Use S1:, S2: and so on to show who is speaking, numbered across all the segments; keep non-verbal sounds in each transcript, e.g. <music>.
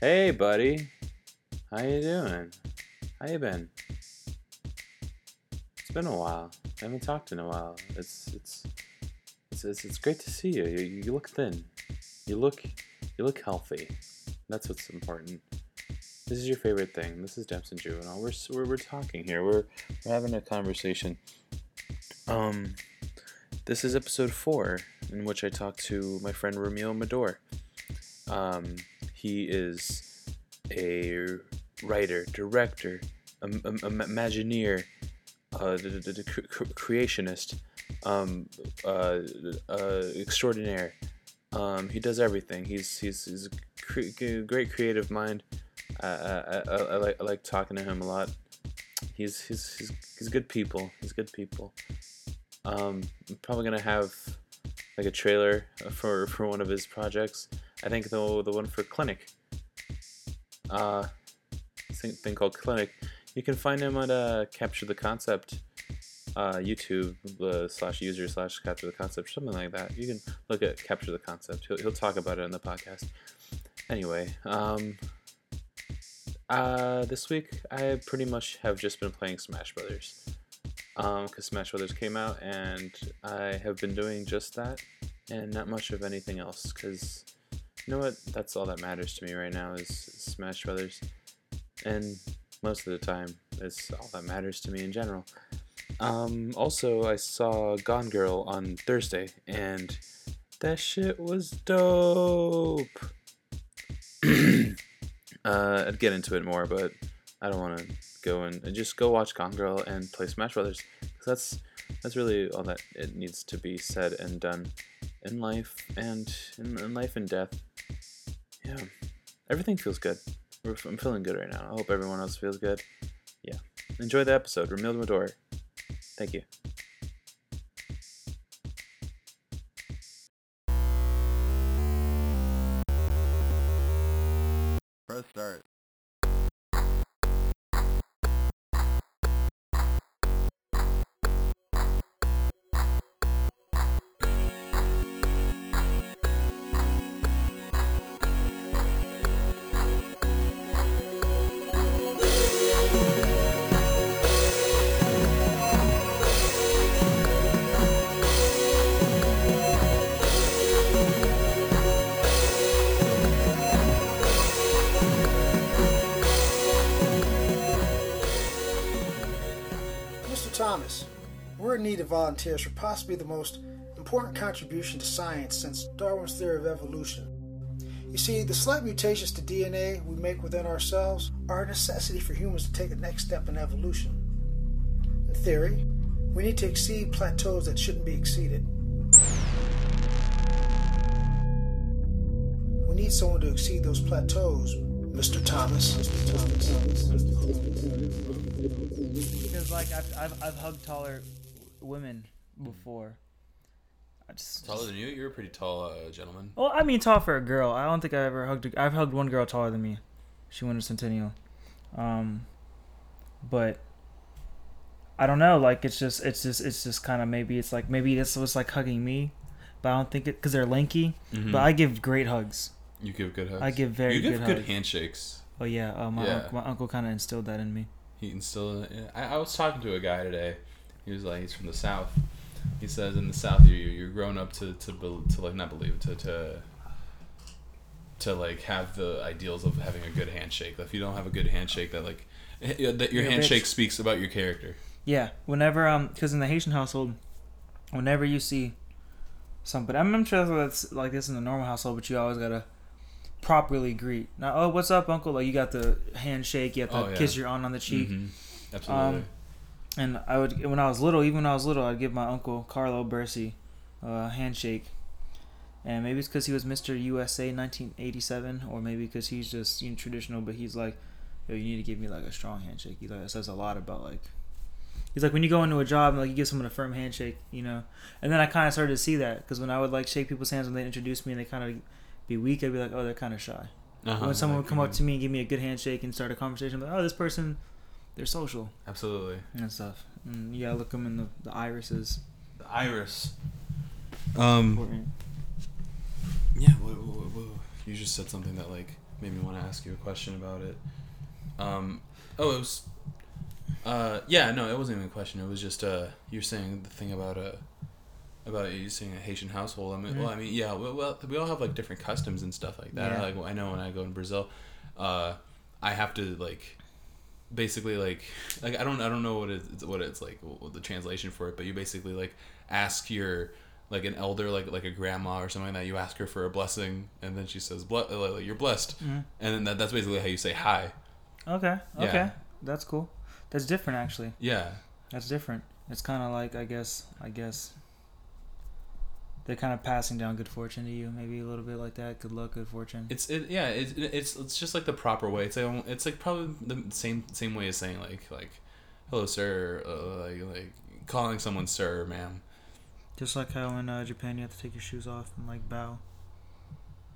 S1: Hey, buddy. How you doing? How you been? It's been a while. I haven't talked in a while. It's it's it's it's, it's great to see you. you. You look thin. You look you look healthy. That's what's important. This is your favorite thing. This is Dempsey Juvenile. We're, we're we're talking here. We're we're having a conversation. Um, this is episode four, in which I talk to my friend Ramil Mador. Um, he is a writer, director, um, um, imagineer, uh, d- d- d- cr- cr- creationist, um, uh, uh, extraordinaire. Um, he does everything. He's he's, he's a cre- great creative mind. I, I, I, I like I like talking to him a lot. He's he's he's, he's good people. He's good people. Um, I'm probably gonna have like a trailer for for one of his projects. I think the the one for Clinic. Uh, thing, called Clinic. You can find him at uh, Capture the Concept, uh, YouTube uh, slash user slash Capture the Concept, something like that. You can look at Capture the Concept. He'll, he'll talk about it in the podcast. Anyway, um, uh, this week I pretty much have just been playing Smash Brothers. Um, because Smash Brothers came out, and I have been doing just that, and not much of anything else. Because you know what? That's all that matters to me right now is Smash Brothers, and most of the time, it's all that matters to me in general. Um, also, I saw Gone Girl on Thursday, and that shit was dope. <clears throat> uh, I'd get into it more, but I don't want to go and just go watch Gone Girl and play Smash Brothers. 'cause that's that's really all that it needs to be said and done in life and in, in life and death. Yeah, everything feels good. I'm feeling good right now. I hope everyone else feels good. Yeah, enjoy the episode. Ramil Mador. Thank you.
S2: In need of volunteers for possibly the most important contribution to science since Darwin's theory of evolution. You see, the slight mutations to DNA we make within ourselves are a necessity for humans to take the next step in evolution. In theory, we need to exceed plateaus that shouldn't be exceeded. We need someone to exceed those plateaus, Mr. Thomas.
S3: Because like I've, I've I've hugged taller women before. I just
S4: Taller than you? You're a pretty tall uh, gentleman.
S3: Well, I mean, tall for a girl. I don't think I ever hugged. A, I've hugged one girl taller than me. She went to Centennial. Um, but I don't know. Like it's just it's just it's just kind of maybe it's like maybe this was like hugging me, but I don't think it because they're lanky.
S4: Mhm.
S3: But I give great hugs.
S4: You give good hugs.
S3: I give very
S4: You give
S3: good
S4: good,
S3: hugs.
S4: handshakes.
S3: Oh yeah, uh, my
S4: Yeah.
S3: uncle, my uncle kind of instilled that in me.
S4: He instilled. It yeah. I, I was talking to a guy today. He was like, he's from the south. He says in the south you you're grown up to to bel to like not believe to to to like have the ideals of having a good handshake. If you don't have a good handshake, that like eh, that your
S3: You're
S4: handshake speaks about your character.
S3: Yeah, whenever um, because in the Haitian household, whenever you see somebody, I'm, I'm sure that's like this in the normal household, but you always gotta properly greet. Now, oh, what's up, uncle? Like you got the handshake, you have to
S4: Oh, yeah.
S3: kiss your aunt on the cheek.
S4: Mhm. Absolutely.
S3: Um, And I would, when I was little, even when I was little, I'd give my uncle Carlo Bersi a handshake. And maybe it's because he was Mr. USA 1987, or maybe because he's just you know, traditional. But he's like, Yo, you need to give me like a strong handshake. He like it says a lot about like. He's like when you go into a job and like you give someone a firm handshake, you know. And then I kind of started to see that because when I would like shake people's hands when they introduce me and they kind of be weak, I'd be like, oh, they're kind of shy.
S4: Uh-huh,
S3: when someone
S4: like,
S3: would come up
S4: mhm.
S3: to me and give me a good handshake and start a conversation, I'm like, oh, this person, they're social
S4: Absolutely.
S3: and stuff. And you gotta look them in the, the irises.
S4: The iris. Um.
S3: Important.
S4: Yeah. Whoa, whoa, whoa, whoa. You just said something that like
S1: made me want to ask you a question about it. Um, oh, it was. Uh, yeah, no, it wasn't even a question. It was just uh, you're saying the thing about uh, about you saying a Haitian household. I mean, well, I mean, yeah, well, well, we all have like different customs and stuff like that.
S3: Yeah.
S1: Like I know when I go in Brazil, uh, I have to like basically like like I don't I don't know what it's what it's like the translation for it, but you basically like ask your like an elder like like a grandma or something like that you ask her for a blessing and then she says Ble- like, you're blessed
S3: Mhm.
S1: and then that, that's basically how you say hi
S3: Okay.
S1: Yeah.
S3: Okay. That's cool. That's different actually.
S1: yeah
S3: That's different. It's kind of like I guess I guess they're kind of passing down good fortune to you, maybe a little bit like that. Good luck, good fortune.
S1: it's it yeah it, it's it's just like the proper way it's like it's like probably the same same way as saying like like hello sir uh, like like calling someone sir ma'am
S3: Just like how in uh, Japan you have to take your shoes off and like bow.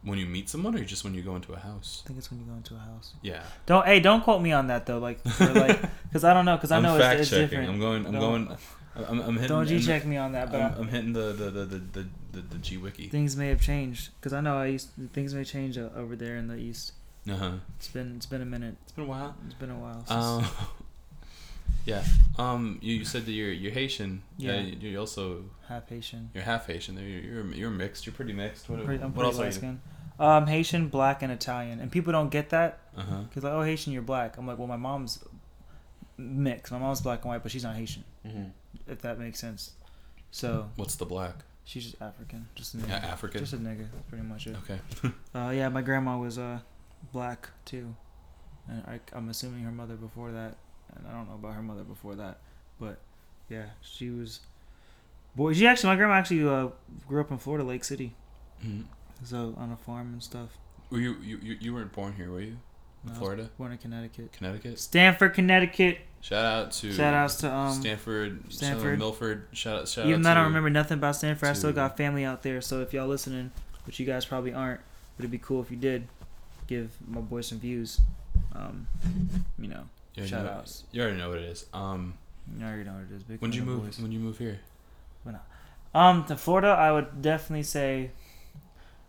S1: when you meet someone or just when you go into a house
S3: I think it's when you go into a house.
S1: yeah
S3: Don't hey, don't quote me on that though. Like, for, like, <laughs> because I don't know. Because I know it's, it's different.
S1: I'm going I'm
S3: Don't-
S1: going I'm, I'm hitting
S3: Don't
S1: I'm-
S3: check me on that, but
S1: I'm, I'm hitting the the the the the, the, G wiki
S3: things may have changed. Because I know I used things may change uh, over there in the east.
S1: uh huh
S3: It's been it's been a minute.
S1: it's been a while
S3: It's been a while. Since,
S1: Um, <laughs> yeah. Um, you, you said that you're you're Haitian.
S3: Yeah.
S1: Yeah. You're also
S3: half Haitian.
S1: you're half Haitian. You're you're, you're mixed. You're pretty mixed. What,
S3: I'm pretty, I'm
S1: what else are
S3: light
S1: you?
S3: skinned. Um, Haitian, black, and Italian, and people don't get that
S1: Uh huh.
S3: because like, oh, Haitian, you're black. I'm like, well, my mom's mixed. My mom's black and white, but she's not Haitian.
S5: Mm-hmm.
S3: If that makes sense. So
S1: What's the black?
S3: she's just African, just a nigga.
S1: Yeah, African.
S3: Just a nigga. That's pretty much it.
S1: Okay. <laughs>
S3: Uh, yeah, my grandma was uh black too, and I, I'm assuming her mother before that, and I don't know about her mother before that, but yeah, she was. Boy, she actually, my grandma actually uh, grew up in Florida, Lake City,
S1: Mhm.
S3: so on a farm and stuff.
S1: Were you, you you you weren't born here, were you? In
S3: No, I was
S1: Florida,
S3: Born in Connecticut.
S1: Connecticut.
S3: Stamford, Connecticut.
S1: Shout out to
S3: Shout outs to um. Stamford,
S1: Stamford. Milford. Shout out, shout
S3: even though I don't remember nothing about Stamford, I still got family out there. So if y'all listening, which you guys probably aren't, but it'd be cool if you did, give my boy some views. Um, you know,
S1: You
S3: shout
S1: know-
S3: outs.
S1: You already know what it is. Um,
S3: You already know what it is. Big
S1: when did you move?
S3: boys.
S1: When you move here?
S3: When I, um, to Florida, I would definitely say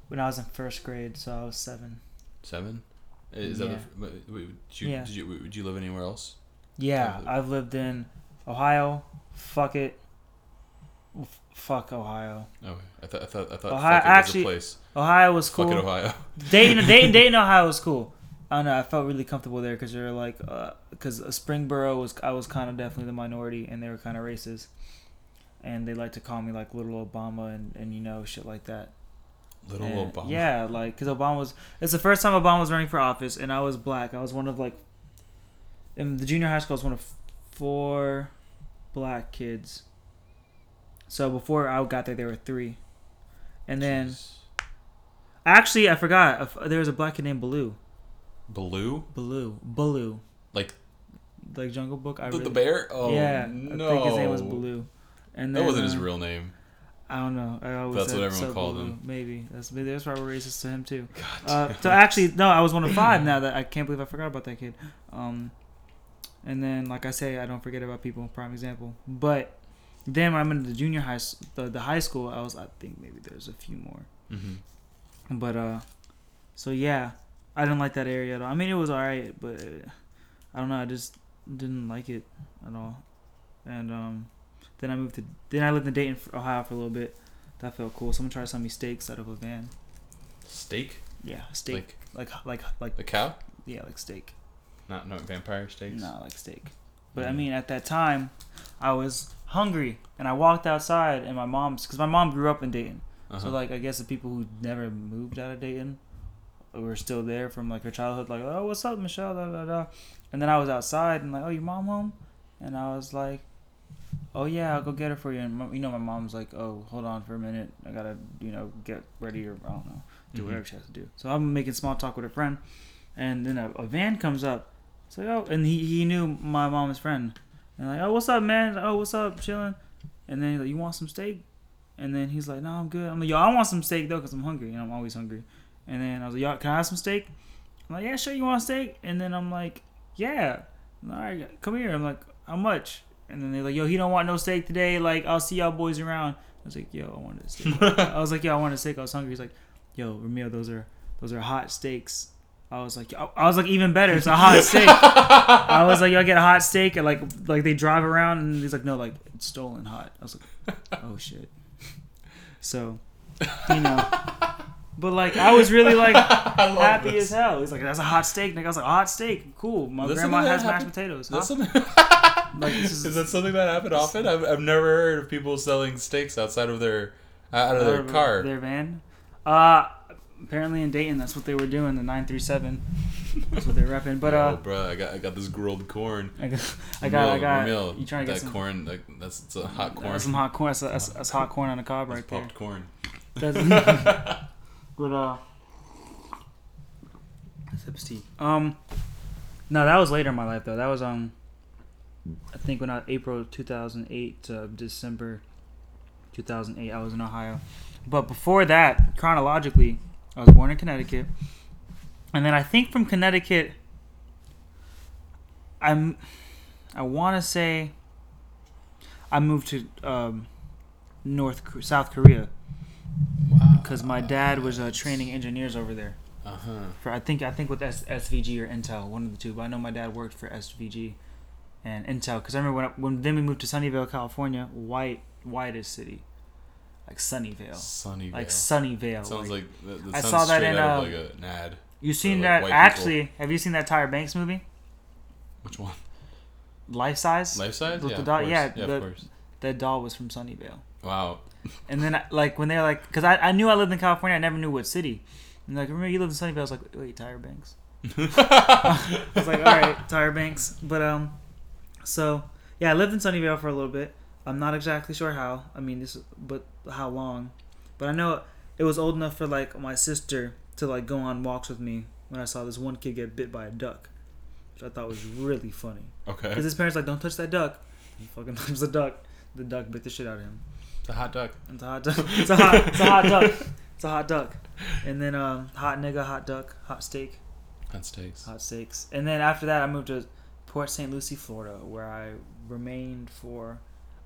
S3: when I was in first grade, so I was seven.
S1: Seven. Is
S3: Yeah.
S1: that? Wait, wait, did you,
S3: Yeah.
S1: Did you? Did you live anywhere else?
S3: Yeah,
S1: Uh,
S3: I've lived in Ohio. Fuck it. F- Fuck Ohio.
S1: Oh, I thought I thought I thought
S3: Ohio-
S1: fuck it was
S3: actually-
S1: place.
S3: Ohio was cool.
S1: Fuck it, Ohio.
S3: Dayton, <laughs> Dayton, Dayton, Ohio was cool. I don't know. I felt really comfortable there because they're like, because Springboro was I was kind of definitely the minority, and they were kind of racist, and they like to call me like Little Obama and and you know shit like that.
S1: Little
S3: And-
S1: Obama.
S3: Yeah, like because Obama was. It's the first time Obama was running for office, and I was black. I was one of like. In the junior high school, I was one of four black kids. So before I got there, there were three, and then
S1: Jeez.
S3: actually I forgot uh, there was a black kid named Baloo.
S1: Baloo,
S3: Baloo, Baloo,
S1: like
S3: like Jungle Book. I
S1: the,
S3: really,
S1: the bear. Oh
S3: yeah,
S1: no,
S3: I think his name was Baloo. And
S1: That wasn't his
S3: uh,
S1: real name.
S3: I don't know. I always
S1: That's
S3: said
S1: what everyone called
S3: Baloo.
S1: him.
S3: Maybe that's maybe that's why we're racist to him too.
S1: God
S3: Uh, so actually, no, I was one of five. <clears throat> Now that I can't believe I forgot about that kid. Um, and then, like I say, I don't forget about people. Prime example. But then when I'm in the junior high, the, the high school, I was. I think maybe there's a few more.
S1: Mhm.
S3: But uh, so yeah, I didn't like that area at all. I mean, it was alright, but I don't know. I just didn't like it at all. And um, then I moved to. Then I lived in Dayton, Ohio, for a little bit. That felt cool. Someone tried to sell me steaks out of a van.
S1: Steak,
S3: Yeah, steak.
S1: like
S3: Like like like
S1: the cow,
S3: yeah, like steak.
S1: Not no vampire steaks.
S3: No, like steak. But I mean, at that time, I was hungry, and I walked outside, and my mom's because my mom grew up in Dayton.
S1: Uh-huh.
S3: So like, I guess the people who never moved out of Dayton were still there from like her childhood. Like, oh, what's up, Michelle? Da, da, da. And then I was outside, and like, oh, your mom home? And I was like, oh yeah, I'll go get her for you. And you know, my mom's like, oh, hold on for a minute, I gotta, you know, get ready or I don't know, do
S1: Mhm.
S3: whatever she has to do. So I'm making small talk with a friend, and then a, a van comes up. It's like, oh, and he, he knew my mom's friend, and like, oh, what's up, man? Oh, what's up, chilling? And then he's like, you want some steak? And then he's like, no, I'm good. I'm like, yo, I want some steak though, cause I'm hungry, and I'm always hungry. And then I was like, yo, can I have some steak? I'm like, yeah, sure, you want steak? And then I'm like, yeah. All right, come here. I'm like, how much? And then they're like, yo, he don't want no steak today. Like, I'll see y'all boys around. I was like, yo, I wanted a steak. <laughs> I was like, yo, I want a steak. I was hungry. He's like, yo, Ramil, those are those are hot steaks. I was like, I I was like even better. It's a hot <laughs> steak. I was like, y'all get a hot steak, and like, like they drive around, and he's like, no, like it's stolen hot. I was like, <laughs> oh shit. So, you know, but like I was really like <laughs> happy
S1: this.
S3: as hell. He's like, that's a hot steak, nigga. I was like, a hot steak, cool. My grandma has mashed potatoes. Huh?
S1: something.
S3: Like, this is-
S1: is that something that happened often? I've, I've never heard of people selling steaks outside of their out of their
S3: of
S1: car.
S3: their van. Uh, apparently in Dayton, that's what they were doing. The nine three seven. That's what they're repping. But <laughs>
S1: Yo,
S3: uh,
S1: bro, I got I got this grilled corn.
S3: I got, I got, I got.
S1: Ramil,
S3: You trying to
S1: that
S3: get some
S1: corn? Like, that's it's a hot corn.
S3: That's some hot corn. That's, that's, that's hot corn on the cob
S1: That's
S3: right there.
S1: popped corn.
S3: That's- <laughs> <laughs> but uh, sip of tea. Um, no, that was later in my life though. That was um, I think when I April two thousand eight to December two thousand eight. I was in Ohio, but before that, chronologically, I was born in Connecticut, and then I think from Connecticut, I'm, I want to say, I moved to um, North South Korea
S1: Wow.
S3: because my dad was uh, training engineers over there.
S1: Uh huh.
S3: For I think I think with S- SVG or Intel, one of the two. But I know my dad worked for SVG and Intel because I remember when I, when then we moved to Sunnyvale, California, white whitest city, like Sunnyvale,
S1: Sunnyvale.
S3: like Sunnyvale.
S1: sounds
S3: like,
S1: like that, that
S3: I
S1: sounds
S3: saw that in, uh,
S1: like a, an ad.
S3: you seen
S1: like,
S3: that?
S1: white people.
S3: Actually, have you seen that Tyra Banks movie,
S1: Which one?
S3: Life Size?
S1: Life size?
S3: With
S1: Yeah,
S3: the
S1: of
S3: doll-
S1: course.
S3: yeah,
S1: yeah,
S3: the-
S1: of course.
S3: That doll was from Sunnyvale.
S1: Wow.
S3: And then, like, when they're like, because I, I knew I lived in California, I never knew what city. And like, remember you lived in Sunnyvale? I was like, wait, Tyra Banks. <laughs> I was like, all right, Tyra Banks. But um, so yeah, I lived in Sunnyvale for a little bit. I'm not exactly sure how. I mean, this, but how long? But I know it was old enough for like my sister to like go on walks with me when I saw this one kid get bit by a duck, which I thought was really funny.
S1: okay.
S3: Because his parents like, don't touch that duck. He fucking <laughs> touched the duck. The duck bit the shit out of him.
S1: It's a hot duck.
S3: It's a hot duck. <laughs> It's a hot. It's a hot duck. It's a hot duck. And then um, hot nigga, hot duck, hot steak,
S1: Hot steaks.
S3: hot steaks. And then after that, I moved to Port St. Lucie, Florida, where I remained for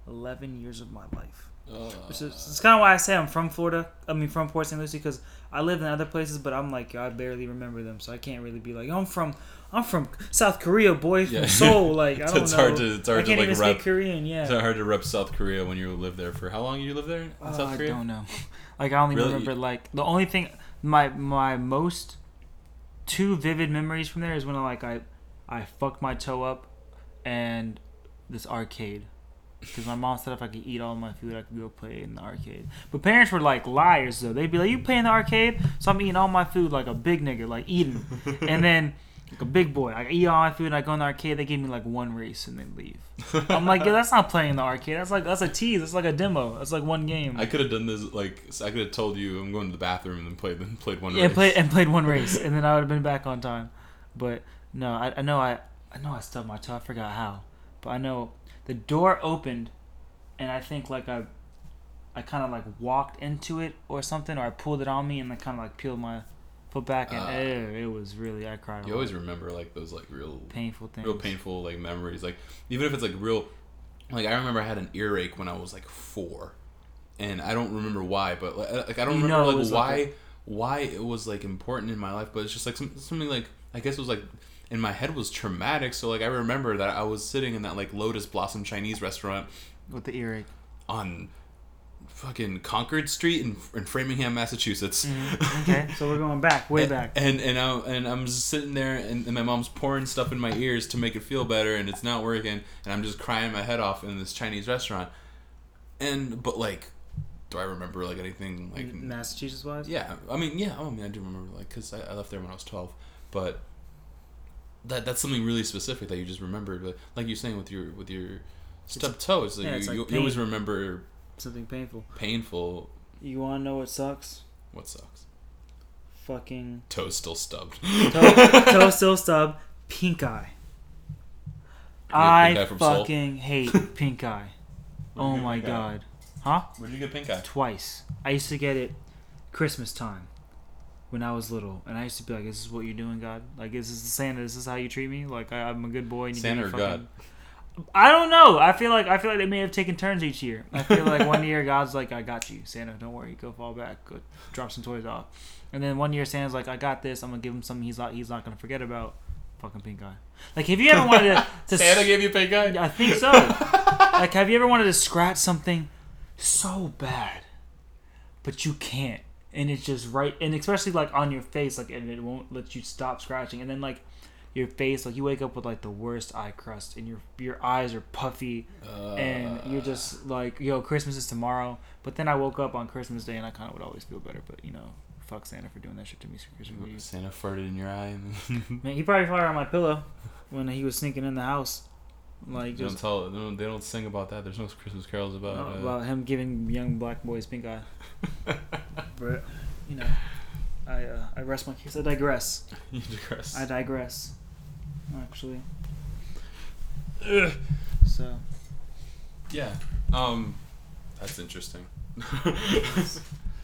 S3: 11 years of my life.
S1: Uh,
S3: Which is, it's kind of why I say I'm from Florida. I mean, from Port St. Lucie, because I lived in other places, but I'm like, I barely remember them, so I can't really be like, I'm from, I'm from South Korea, boy, from
S1: Yeah.
S3: Seoul. <laughs> Like, I
S1: It's-
S3: don't
S1: it's
S3: know.
S1: hard to- it's hard
S3: I can't
S1: like,
S3: even
S1: rep-
S3: speak Korean. Yeah.
S1: It's hard to rep South Korea when you live there for how long you live there in
S3: Uh,
S1: South Korea?
S3: I don't know. Like I only
S1: Really?
S3: remember like the only thing my my most two vivid memories from there is when I like I I fucked my toe up and this arcade because my mom said if I could eat all my food I could go play in the arcade. But parents were like liars though. They'd be like, "You play in the arcade?" So I'm eating all my food like a big nigga, like eating, <laughs> and then. Like a big boy, I eat all my food. and I go in the arcade. They give me like one race and they leave. I'm like, yo, that's not playing in the arcade. That's like that's a tease. That's like a demo. That's like one game.
S1: I could have done this like I could have told you I'm going to the bathroom and then played then <laughs> played one.
S3: Yeah,
S1: race.
S3: played and played one <laughs> race, and then I would have been back on time. But no, I, I know I I know I stubbed my toe. I forgot how, but I know the door opened, and I think like I I kind of like walked into it or something, or I pulled it on me and I kind of like peeled my foot back, and eh, it was really I cried. a
S1: You always
S3: lot.
S1: remember like those like real
S3: painful things.
S1: real painful like memories like even if it's like real like i remember i had an earache when i was like four and i don't remember why but like, like i don't
S3: You know
S1: remember like why
S3: like,
S1: why it was like important in my life but it's just like some, something like i guess it was like in my head was traumatic so like i remember that i was sitting in that like lotus blossom chinese restaurant
S3: with the earache.
S1: on fucking concord street in, in framingham massachusetts mm-hmm. <laughs>
S3: Okay, so we're going back, way
S1: and,
S3: back.
S1: And and I and I'm just sitting there, and, and my mom's pouring stuff in my ears to make it feel better, and it's not working, and I'm just crying my head off in this Chinese restaurant. And but like, do I remember like anything like?
S3: Massachusetts wise.
S1: Yeah, I mean, yeah, oh, I mean, I do remember like because I, I left there when I was 12, but that that's something really specific that you just remembered. But like you're saying with your with your stubbed toe, it's like,
S3: yeah,
S1: you,
S3: like
S1: you, you always remember
S3: Something painful.
S1: painful.
S3: You want to know what sucks?
S1: What sucks?
S3: Fucking
S1: Toes still stubbed. <laughs>
S3: toe, toe still stub, pink eye.
S1: pink
S3: I
S1: eye from Seoul?
S3: fucking hate <laughs> pink eye. Oh my
S1: pink eye?
S3: god. Huh?
S1: Where did you get pink eye?
S3: Twice. I used to get it Christmas time when I was little, and I used to be like, "Is "This is what you're doing, God. Like, is this Santa? is Santa. This how you treat me. Like, I, I'm a good boy." And you
S1: Santa
S3: give me
S1: or God?
S3: I don't know. I feel like I feel like they may have taken turns each year. I feel like one year God's like, I got you, Santa. Don't worry, go fall back, go drop some toys off. And then one year Santa's like, I got this. I'm gonna give him something he's not he's not gonna forget about. Fucking pink eye. Like, have you ever wanted to? to <laughs>
S1: Santa gave you pink eye.
S3: I think so. like, have you ever wanted to scratch something so bad, but you can't, and it's just right, and especially like on your face, like, and it won't let you stop scratching, and then like your face, like you wake up with like the worst eye crust, and your your eyes are puffy, and uh. you're just like, yo, Christmas is tomorrow. But then I woke up on Christmas Day, and I kind of would always feel better, but you know. Fuck Santa for doing that shit to me.
S1: Santa farted in your eye.
S3: Man, he probably farted on my pillow when he was sneaking in the house. Like
S1: they don't
S3: just
S1: tell. They don't, they don't sing about that. There's no Christmas carols about.
S3: uh, about him giving young black boys pink eye. <laughs> But you know, I uh, I rest my case. I digress. <laughs>
S1: you digress.
S3: I digress. Actually. So
S1: Yeah. Um, that's interesting. <laughs>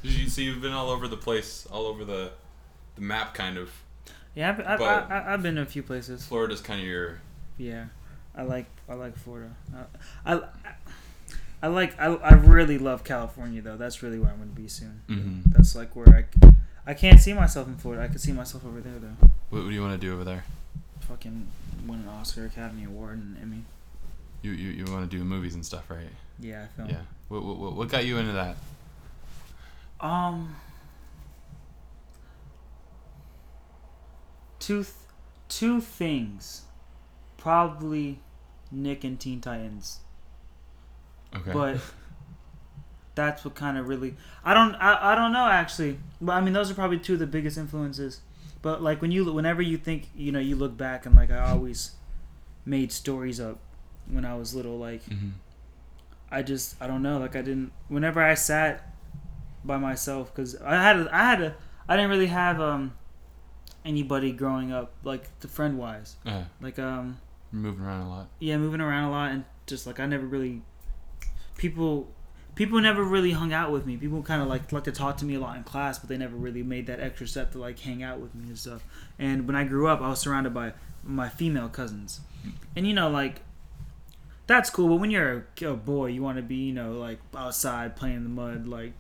S1: you see, you've been all over the place, all over the, the map, kind of.
S3: yeah, I've, I've, I, I've been to a few places.
S1: Florida's kind of your.
S3: Yeah, I like I like Florida. I I, I like I, I really love California though. That's really where I'm gonna be soon.
S1: Mhm.
S3: That's like where I I can't see myself in Florida. I could see myself over there though.
S1: What, what do you want to do over there?
S3: Fucking win an Oscar, Academy Award, and Emmy.
S1: You you, you want to do movies and stuff, right?
S3: Yeah, I film.
S1: Yeah. What, what what- what got you into that?
S3: Um. Two, th- two things, probably Nick and Teen Titans,
S1: Okay.
S3: but <laughs> that's what kind of really I don't I, I don't know actually, but I mean those are probably two of the biggest influences. But like when you whenever you think you know you look back and like I always made stories up when I was little like
S1: hmm
S3: I just I don't know. Like I didn't. Whenever I sat by myself, because I had a, I had a I didn't really have um anybody growing up like the friend wise.
S1: Yeah.
S3: Like um
S1: moving around a lot.
S3: yeah, moving around a lot and just like I never really people people never really hung out with me. People kind of like like to talk to me a lot in class, but they never really made that extra step to like hang out with me and stuff. And when I grew up, I was surrounded by my female cousins, and you know like that's cool. But when you're a, a boy, you want to be you know like outside playing in the mud, like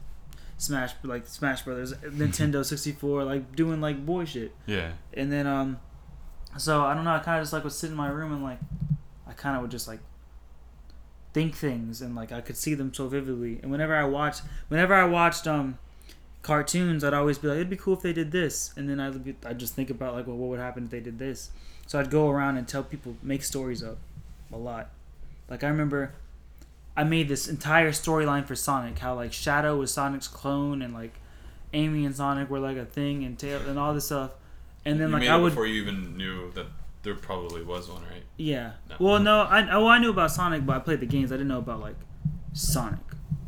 S3: Smash like Smash Brothers, <laughs> Nintendo 64, like doing like boy shit.
S1: Yeah.
S3: And then um so I don't know, I kinda just like would sit in my room and like I kinda would just like think things and like I could see them so vividly. And whenever I watched whenever I watched um cartoons I'd always be like, It'd be cool if they did this and then I'd be I'd just think about like well what would happen if they did this. So I'd go around and tell people make stories up a lot. Like I remember I made this entire storyline for Sonic, how like Shadow was Sonic's clone and like Amy and Sonic were like a thing and tail and all this stuff. And then
S1: you
S3: like
S1: made
S3: I
S1: it
S3: would
S1: before you even knew that there probably was one, right?
S3: yeah.
S1: No.
S3: Well, no, I oh I knew about Sonic, but I played the games. I didn't know about like Sonic.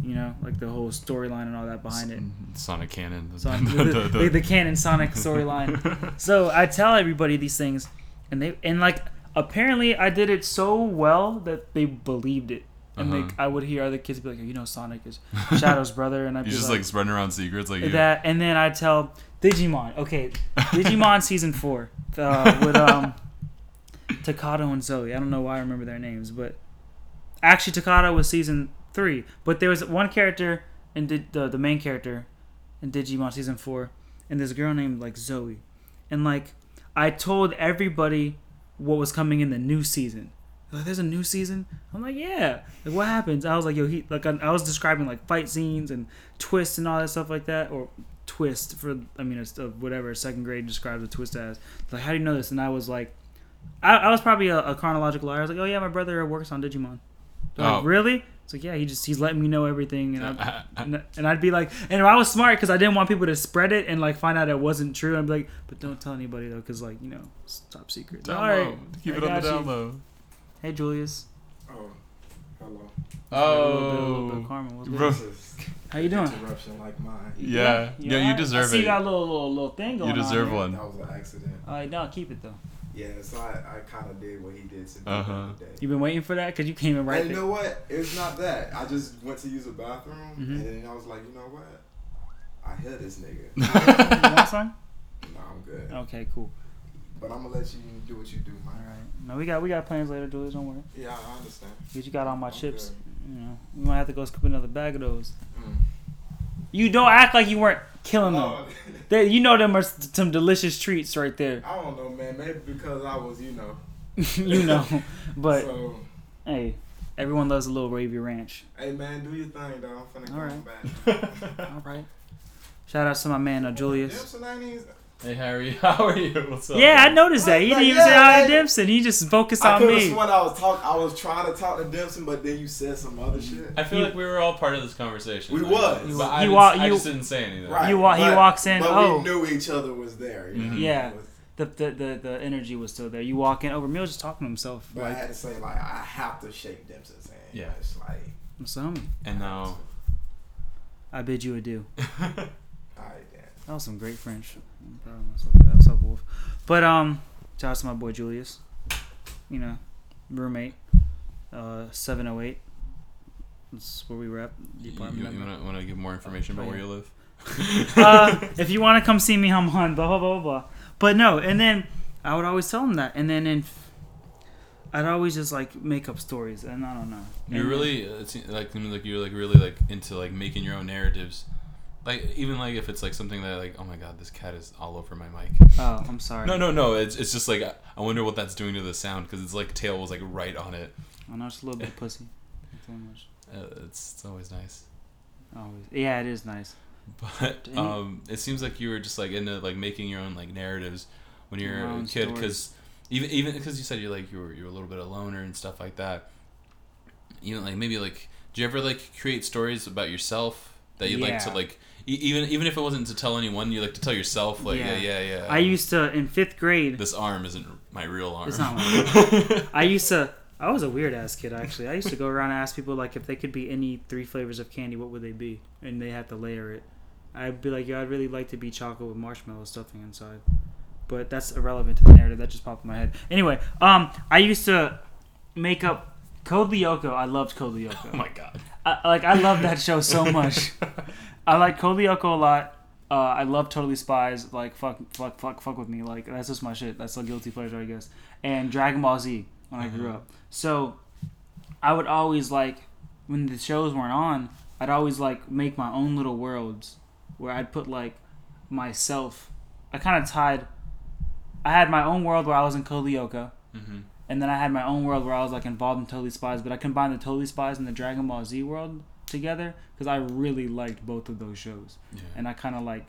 S3: You know, like the whole storyline and all that behind it.
S1: Sonic canon.
S3: Sonic, <laughs>
S1: the-
S3: the,
S1: the-
S3: the, the canon Sonic storyline. <laughs> So I tell everybody these things, and they and like apparently I did it so well that they believed it. And
S1: Uh-huh.
S3: like I would hear other kids be like, "You know, Sonic is <laughs> Shadow's brother," and I'd be
S1: just
S3: like,
S1: like spreading around secrets, like you.
S3: that, and then I'd tell Digimon. Okay, Digimon <laughs> season four uh, <laughs> with um Takato and Zoe. I don't know why I remember their names, but actually Takato was season three. But there was one character and Di- the the main character in Digimon season four, and this girl named like Zoe, and like I told everybody what was coming in the new season. Like, there's a new season. I'm like, yeah. Like, what happens? I was like, yo, he like I, I was describing like fight scenes and twists and all that stuff like that, or twist for I mean, it's uh, whatever second grade describes a twist as. Like, how do you know this? And I was like, I, I was probably a, a chronological liar. I was like, oh yeah, my brother works on Digimon. They're like,
S1: Oh.
S3: really? It's like, yeah, he just he's letting me know everything, and I, <laughs> and, and I'd be like, and I was smart because I didn't want people to spread it and like find out it wasn't true. I'd be like, but don't tell anybody though, because like you know, it's top secret.
S1: Down
S3: All
S1: low.
S3: right,
S1: Keep
S3: I
S1: it on the
S3: got you.
S1: down low.
S3: Hey Julius.
S6: Oh, hello.
S3: A little bit, a
S1: Oh.
S3: What's?
S1: Bro.
S6: This
S3: How you doing?
S6: interruption like mine.
S1: Yeah. Yeah, you
S3: alright?
S1: deserve
S3: I see
S1: it.
S3: You got a little little little thing going on.
S1: You deserve
S3: on.
S1: one.
S6: That was an accident.
S3: All right, no, keep it though.
S6: Yeah, so I, I kind of did what he did to me
S1: Uh-huh.
S6: the other day.
S3: You've been waiting for that because you came in right
S6: and you know what? It's not that. I just went to use a bathroom,
S3: Mhm.
S6: and then I was like, you know what? I hear this nigga. <laughs>
S3: you want some?
S6: no, I'm good.
S3: Okay, cool.
S6: But I'm gonna let you do what you do, man.
S3: All right. No, we got we got plans later, Julius. Don't worry.
S6: Yeah, I understand.
S3: Cause you got all my
S6: I'm
S3: chips.
S6: good.
S3: You know, we might have to go scoop another bag of those.
S6: Mm.
S3: You don't act like you weren't killing them.
S6: Oh, <laughs>
S3: They, you know them are some delicious treats right there.
S6: I don't know, man. Maybe because I was, you know. <laughs>
S3: you know, <laughs> but
S6: so,
S3: hey, everyone loves a little Wavy Ranch.
S6: hey, man, do your thing, though. I'm finna
S3: All
S6: go
S3: right.
S6: back.
S3: All right. Shout out to my man uh, Julius.
S6: Dempsey ain't even-
S1: Hey Harry, <laughs> how are you? What's up?
S3: Yeah, I noticed that. He didn't even say
S6: Yeah,
S3: hi to
S6: man.
S3: Dempson. He just focused
S6: I
S3: on
S6: could have
S3: me.
S6: sworn I was talk. I was trying to talk to Dempsey, but then you said some other shit.
S1: I feel
S3: You-
S1: like we were all part of this conversation.
S6: We
S1: like,
S6: was.
S1: but I,
S3: You
S1: didn't-
S3: wa-
S1: I
S3: you-
S1: just didn't say anything.
S6: Right.
S3: You wa- he walks in,
S6: But
S3: oh.
S6: we knew each other was there. You know?
S1: Mhm.
S3: Yeah.
S6: Was-
S3: The, the the the energy was still there. You walk in. Over, was just talking to himself.
S6: But I had to say, like, I have to shake Dempsey's hand.
S1: Yeah.
S6: It's like,
S3: what's up.
S1: And now,
S3: I bid you adieu. <laughs>
S6: all right, then.
S3: That was some great French. I'm proud of myself that. What's up, Wolf? But um, shout out to my boy Julius. You know, roommate. Uh, seven oh eight. That's where we rep.
S1: you,
S3: Department
S1: you,
S3: number.
S1: want to give more information about
S3: Oh,
S1: where you live? <laughs>
S3: uh, if you want to come see me, I'm on blah blah blah blah. But no, and then I would always tell him that, and then in, I'd always just like make up stories, and I don't know.
S1: You're
S3: And-
S1: really like like you're like really like into like making your own narratives. Like even like if it's like something that like oh my god this cat is all over my mic.
S3: Oh, I'm sorry.
S1: No no no it's it's just like I- wonder what that's doing to the sound because it's like tail was like right on it.
S3: I know it's a little bit pussy. Not too much.
S1: Uh, it's it's always nice.
S3: Always. Yeah, it is nice. <laughs>
S1: But um, it seems like you were just like into like making your own like narratives when you were
S3: Your
S1: a kid because even even because you said you're like you were you're a little bit a loner and stuff like that. You know, like maybe like do you ever like create stories about yourself that you would like to like even even if it wasn't to tell anyone, you like to tell yourself like yeah
S3: Yeah.
S1: yeah yeah.
S3: I used to in fifth grade.
S1: this arm isn't my real arm.
S3: It's not my <laughs> I used to. I was a weird ass kid actually. I used to go around and ask people like if they could be any three flavors of candy, what would they be? And they had to layer it. I'd be like, yeah, I'd really like to be chocolate with marshmallow stuffing inside. But that's irrelevant to the narrative. That just popped in my head. Anyway, um, I used to make up Code Lyoko. I loved Code Lyoko.
S1: oh my god.
S3: I, like I love that show so much. <laughs> I like Code Lyoko a lot. Uh, I love Totally Spies. Like fuck, fuck, fuck, fuck with me. Like that's just my shit. That's a guilty pleasure, I guess. And Dragon Ball Z when I grew
S1: Mhm.
S3: up. So I would always like when the shows weren't on. I'd always like make my own little worlds where I'd put like myself. I kind of tied. I had my own world where I was in Code Lyoko.
S1: hmm
S3: And then I had my own world where I was like involved in Totally Spies, but I combined the Totally Spies and the Dragon Ball Z world together because I really liked both of those shows,
S1: Yeah.
S3: and I kind of like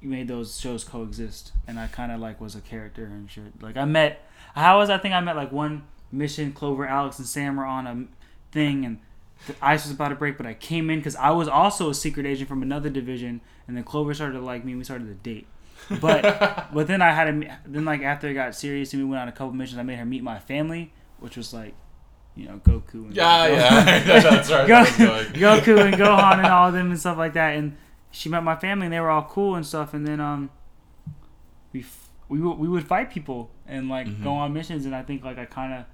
S3: made those shows coexist, and I kind of like was a character and shit. Like I met, how was I think I met like one mission Clover, Alex, and Sam were on a thing, and the ice was about to break, but I came in because I was also a secret agent from another division, and then Clover started to like me, and we started to date. But <laughs> but then I had to me- then like after it got serious and we went on a couple missions, I made her meet my family, which was like, you know, Goku and
S1: yeah yeah <laughs> that's right. <laughs>
S3: Go- <laughs> Goku and Gohan and all of them and stuff like that. And she met my family and they were all cool and stuff. And then um, we f- we would we would fight people and like
S1: Mhm.
S3: go on missions. And I think like I kind of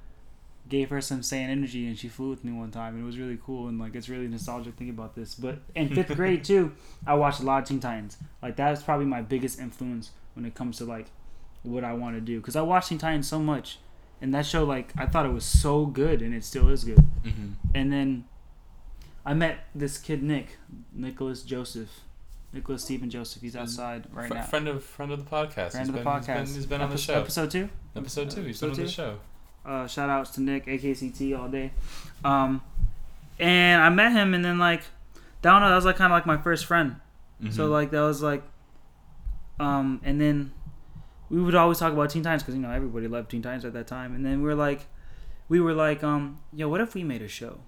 S3: gave her some Saiyan energy and she flew with me one time and it was really cool and like it's really nostalgic thinking about this. But in fifth grade too, I watched a lot of Teen Titans. Like that's probably my biggest influence when it comes to like what I want to do because I watched Teen Titans so much. And that show, like, I thought it was so good, and it still is good.
S1: hmm
S3: And then I met this kid Nick, Nicholas Joseph, Nicholas Stephen Joseph. He's outside right
S1: Fr-
S3: now.
S1: friend of friend of the podcast.
S3: Friend
S1: He's
S3: of the
S1: been- he's
S3: podcast.
S1: been- he's been on the show.
S3: Episode two.
S1: Episode two. He's
S3: Episode
S1: been on the show.
S3: Uh, shout outs to Nick, AKCT all day. Um, and I met him, and then like, I don't know, that was like kind of like my first friend. So
S1: Mhm.
S3: like that was like, um, and then we would always talk about Teen Titans because you know everybody loved Teen Titans at that time. And then we were like, we were like, um, yo, what if we made a show?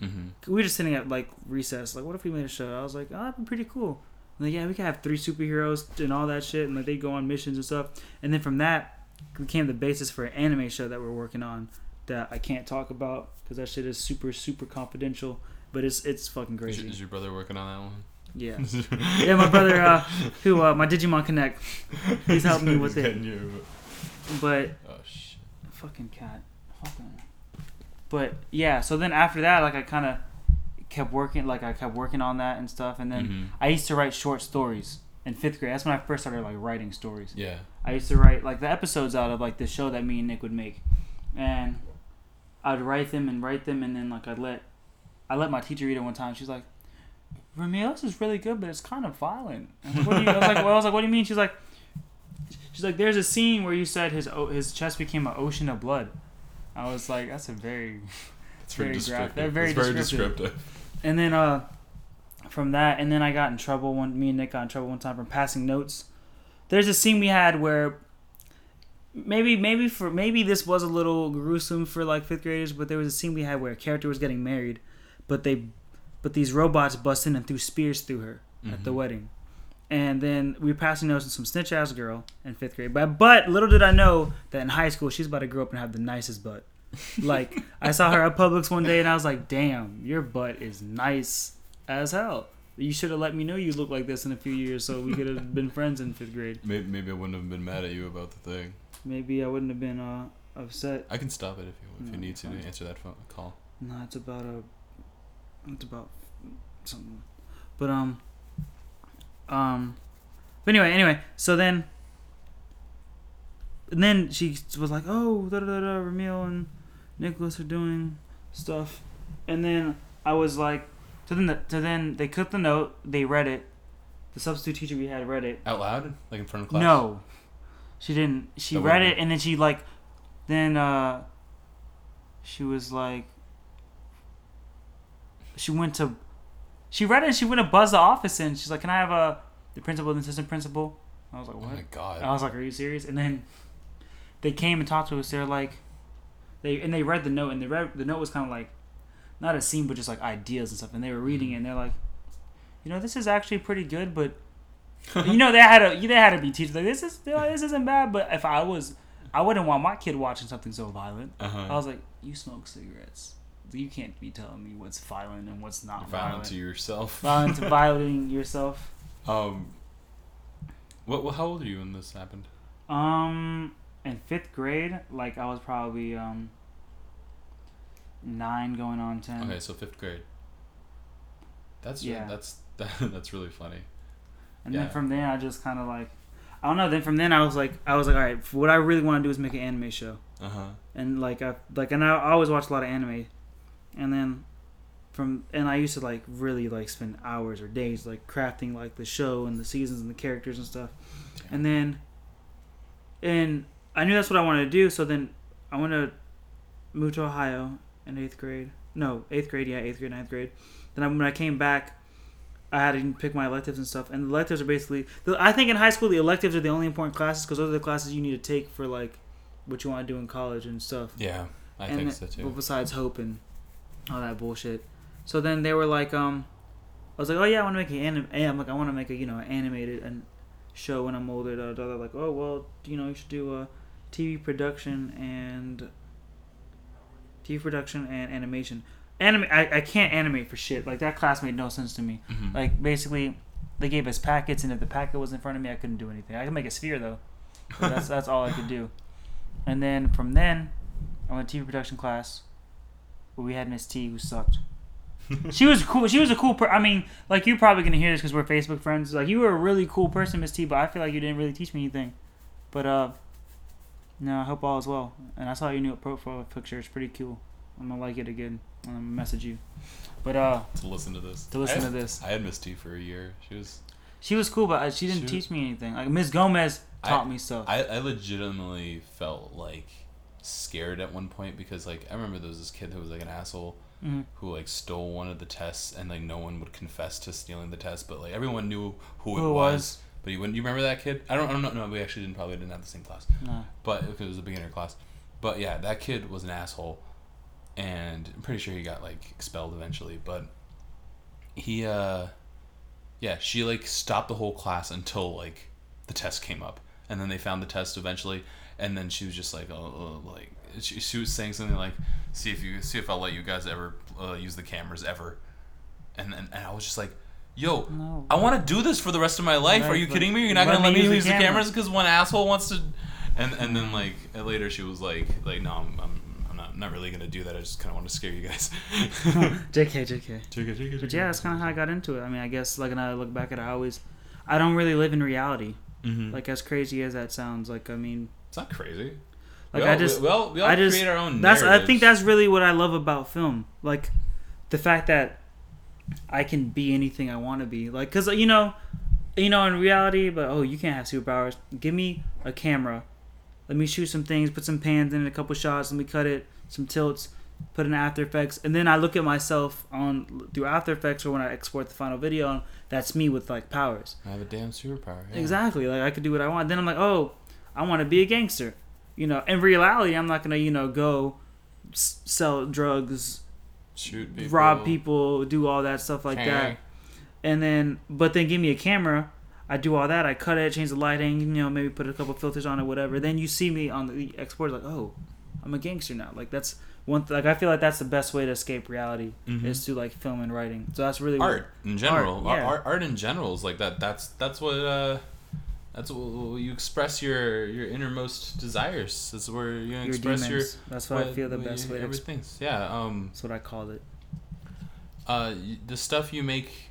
S1: Mhm.
S3: we were just sitting at like recess, like, what if we made a show? I was like, oh, that'd be pretty cool. And like, yeah, we could have three superheroes and all that shit, and like they go on missions and stuff. And then from that became the basis for an anime show that we're working on that I can't talk about because that shit is super super confidential. But it's it's fucking
S1: Is,
S3: crazy.
S1: your- is your brother working on that one?
S3: Yeah, <laughs> yeah. My brother, uh, who uh, my Digimon Connect, He's helping me with <laughs> it.
S1: you-
S3: but
S1: Oh shit.
S3: fucking cat, fucking. But yeah, so then after that, like I kind of kept working, like I kept working on that and stuff, and then.
S1: Mhm.
S3: I used to write short stories in fifth grade. That's when I first started like writing stories.
S1: Yeah.
S3: I used to write like the episodes out of like the show that me and Nick would make, and I'd write them and write them, and then like I'd let I let my teacher read it one time. She's like, "Ramil, is really good, but it's kind of violent." I was like, what do you, I was like, well, I was like, "What do you mean?" She's like, "She's like, there's a scene where you said his o- his chest became an ocean of blood." I was like, "That's a very," <laughs>
S1: It's very, descriptive.
S3: they're very
S1: it's very
S3: descriptive. and then uh, from that, and then I got in trouble. One me and Nick got in trouble one time for passing notes. There's a scene we had where maybe maybe for maybe this was a little gruesome for like fifth graders, but there was a scene we had where a character was getting married, but they but these robots bust in and threw spears through her at the
S1: Mhm.
S3: wedding. And then we were passing notes on some snitch ass girl in fifth grade. But but little did I know that in high school she's about to grow up and have the nicest butt. Like <laughs> I saw her at Publix one day and I was like, "Damn, your butt is nice as hell." You should have let me know you look like this in a few years, so we could have <laughs> been friends in fifth grade.
S1: Maybe, maybe I wouldn't have been mad at you about the thing.
S3: Maybe I wouldn't have been uh, upset.
S1: I can stop it if you if you need to to answer that phone call.
S3: No, it's about a, it's about something, but um, um, but anyway, anyway. So then, and then she was like, "Oh, da da da, da Ramil and Nicholas are doing stuff," and then I was like, so then, the, so then they took the note, they read it. The substitute teacher we had read it,
S1: Out loud, like in front of class.
S3: no, she didn't. She read it and then she like, then uh, she was like, she went to, she read it and she went to buzz the office and She's like, "Can I have a the principal and assistant principal?" I was like,
S1: Oh
S3: "What?"
S1: my god.
S3: I was like, "Are you serious?" And then they came and talked to us. They're like, they and they read the note and the read the note was kind of like, not a scene but just like ideas and stuff. And they were reading it and they're like, you know, this is actually pretty good, but <laughs> you know, they had to they had to be teachers like this is like, this isn't bad. But if I was, I wouldn't want my kid watching something so violent.
S1: Uh-huh.
S3: I was like, you smoke cigarettes. You can't be telling me what's violent and what's not
S1: violent
S3: violent.
S1: to yourself.
S3: Violent to <laughs> violating yourself.
S1: Um. What, what? How old are you when this happened?
S3: Um, in fifth grade, like I was probably um nine going on ten.
S1: Okay, so fifth grade. That's
S3: Yeah.
S1: that's that, <laughs> that's really funny.
S3: And
S1: Yeah.
S3: then from then, I just kind of like, I don't know. Then from then, I was like, I was like, all right, what I really want to do is make an anime show.
S1: Uh huh.
S3: and like I like and I always watch a lot of anime, and then from and I used to like really like spend hours or days like crafting like the show and the seasons and the characters and stuff, and then and I knew that's what I wanted to do. So then I went to move to Ohio in eighth grade. No, eighth grade. Yeah, eighth grade, ninth grade. Then I, when I came back. I had to pick my electives and stuff, and the electives are basically. The, I think in high school the electives are the only important classes because those are the classes you need to take for like what you want to do in college and stuff.
S1: Yeah, I
S3: and
S1: think so too.
S3: But besides hope and all that bullshit. So then they were like, um, I was like, oh yeah, I want to make an anime. I'm like, I want to make a you know an animated and show when I'm older. Da, da, da. Like, oh well, you know, you should do a TV production and TV production and animation. Anime, I, I can't animate for shit. Like that class made no sense to me.
S1: Mhm.
S3: Like basically, they gave us packets, and if the packet was in front of me, I couldn't do anything. I could make a sphere though. But that's <laughs> that's all I could do. And then from then, I went to TV production class. Where we had Miss T, who sucked. she was cool. She was a cool. Per- I mean, like you're probably gonna hear this because we're Facebook friends. Like you were a really cool person, Miss T, but I feel like you didn't really teach me anything. But uh, no, I hope all is well. And I saw your new profile picture. It's pretty cool. I'm gonna like it again. I'm gonna message you. But uh,
S1: to listen to this.
S3: to listen
S1: I
S3: to this.
S1: I had Miss T for a year. She was.
S3: She was cool, but uh, she didn't
S1: She was-
S3: teach me anything. Like Miss Gomez taught
S1: I-
S3: me stuff.
S1: I, I legitimately felt like scared at one point because like I remember there was this kid who was like an asshole
S3: Mhm.
S1: who like stole one of the tests and like no one would confess to stealing the test but like everyone knew who,
S3: Who
S1: it
S3: it
S1: was.
S3: was.
S1: But you wouldn't. You remember that kid? I don't. I don't know. No, we actually didn't. Probably didn't have the same class.
S3: No.
S1: But it was a beginner class. But yeah, that kid was an asshole, and I'm pretty sure he got like expelled eventually. But he, uh, yeah, she like stopped the whole class until like the test came up, and then they found the test eventually, and then she was just like, oh, oh, like she, she was saying something like, see if you see if I'll let you guys ever uh, use the cameras ever, and and, and I was just like. Yo,
S3: No.
S1: I want to do this for the rest of my life. Are you kidding me? You're not gonna let
S3: me
S1: me
S3: use the
S1: use the cameras because one asshole wants to. And and then like later she was like like no I'm I'm, I'm not not really gonna do that. I just kind of want to scare you guys. <laughs>
S3: JK, JK. But yeah, that's kind of how I got into it. I mean, I guess like, and I look back at it, I always, I don't really live in reality.
S1: Mm-hmm.
S3: Like as crazy as that sounds, like I mean,
S1: it's not crazy.
S3: like
S1: we
S3: I just
S1: we, we all, we all
S3: I just-
S1: create our own.
S3: that's I think that's really what I love about film. Like the fact that I can be anything I want to be. Like cuz you know, you know in reality, but oh, you can't have superpowers. Give me a camera. Let me shoot some things, put some pans in it, a couple shots, let me cut it, some tilts, put in After Effects, and then I look at myself on through After Effects or when I export the final video, that's me with like powers.
S1: I have a damn superpower. yeah.
S3: Exactly. Like I could do what I want. Then I'm like, oh, I want to be a gangster. You know, in reality, I'm not gonna, you know, go s- sell drugs,
S1: Shoot people.
S3: rob people, do all that stuff like that. And then, but then give me a camera. I do all that. I cut it, change the lighting, you know, maybe put a couple filters on it, whatever. Then you see me on the export, like, oh, I'm a gangster now. Like that's one. Th- like I feel like that's the best way to escape reality
S1: Mhm.
S3: is to like film and writing. So that's really what-
S1: art in general.
S3: Art,
S1: Art,
S3: yeah.
S1: art, art in general is like that. That's that's what uh, that's what you express your your innermost desires. That's where you
S3: your
S1: express
S3: demons. that's what, I feel the best way to. Exp-
S1: everything's. Yeah. Um.
S3: that's what I called it.
S1: Uh. The stuff you make,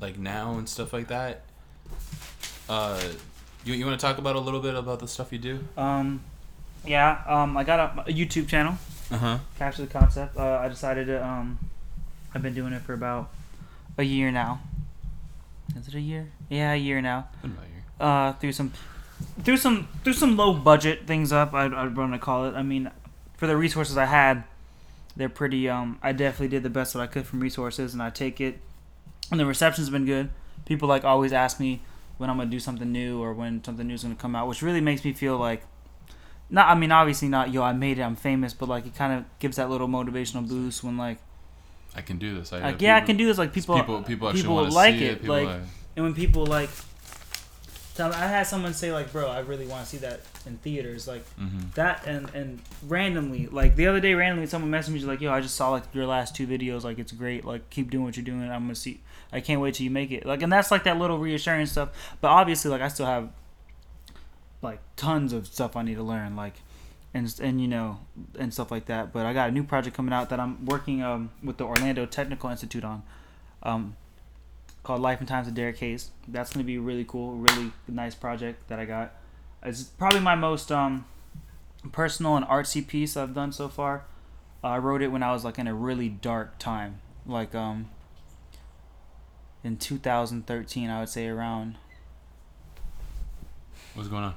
S1: like now and stuff like that. Uh. You, you want to talk about a little bit about the stuff you do?
S3: Um, yeah. Um, I got a, a YouTube channel.
S1: Uh huh.
S3: Capture the concept. Uh, I decided to. Um, I've been doing it for about a year now. Is it a year? Yeah, a year now. Uh, through some, through some, through some low budget things up. I'd, I'd want to call it. I mean, for the resources I had, they're pretty. Um, I definitely did the best that I could from resources, and I take it. And the reception's been good. People like always ask me when I'm gonna do something new or when something new is gonna come out, which really makes me feel like. Not, I mean, obviously not. Yo, I made it. I'm famous, but like, it kind of gives that little motivational boost when like,
S1: I can do this. I,
S3: like yeah, I can do this. Like people,
S1: People, people actually
S3: people
S1: want to
S3: like
S1: see
S3: it,
S1: it. People
S3: like-
S1: like,
S3: and when people like, tell I had someone say like, bro, I really want to see that in theaters, like
S1: Mhm.
S3: that, and and randomly, like the other day, randomly, someone messaged me like, yo, I just saw like your last two videos, like it's great, like keep doing what you're doing. I'm gonna see. I can't wait till you make it. Like, and that's like that little reassuring stuff. But obviously, like I still have like tons of stuff I need to learn, like. And, and you know and stuff like that but i got a new project coming out that i'm working um, with the orlando technical institute on um, called Life and Times of Derek Hayes. That's gonna be really cool, really nice project that I got. It's probably my most um, personal and artsy piece I've done so far. Uh, I wrote it when I was like in a really dark time, like um, in 2013, I would say around.
S1: What's going on?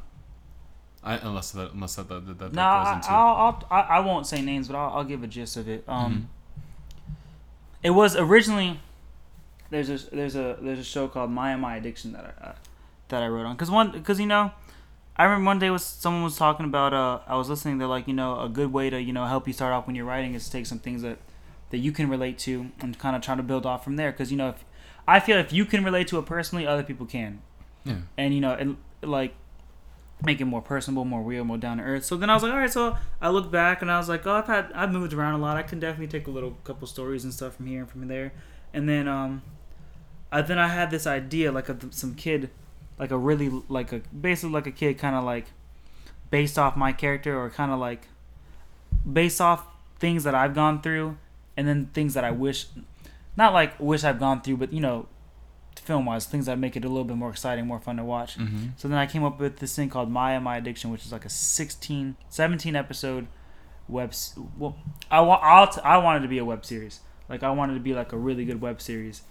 S1: I unless that unless that that, that, that
S3: No,
S1: goes
S3: I,
S1: into.
S3: I'll, I'll, I I won't say names, but I'll, I'll give a gist of it. Um,
S1: Mm-hmm.
S3: it was originally there's a there's a there's a show called My My Addiction that I uh, that I wrote on. Because one because you know I remember one day was someone was talking about uh I was listening they're like you know a good way to you know help you start off when you're writing is to take some things that that you can relate to and kind of try to build off from there. Because you know if I feel if you can relate to it personally other people can.
S1: Yeah.
S3: and you know and like make it more personable more real more down to earth. So then i was like all right so i looked back and i was like oh i've had i've moved around a lot. I can definitely take a little couple stories and stuff from here and from there. And then um I, then i had this idea like of some kid like a really like a basically like a kid kind of like based off my character or kind of like based off things that i've gone through and then things that i wish not like wish i've gone through but you know film wise things that make it a little bit more exciting more fun to watch
S1: Mm-hmm.
S3: so then I came up with this thing called My and My Addiction, which is like a 16, 17 episode web. Well, I want I'll t- I wanted to be a web series. Like I wanted to be like a really good web series.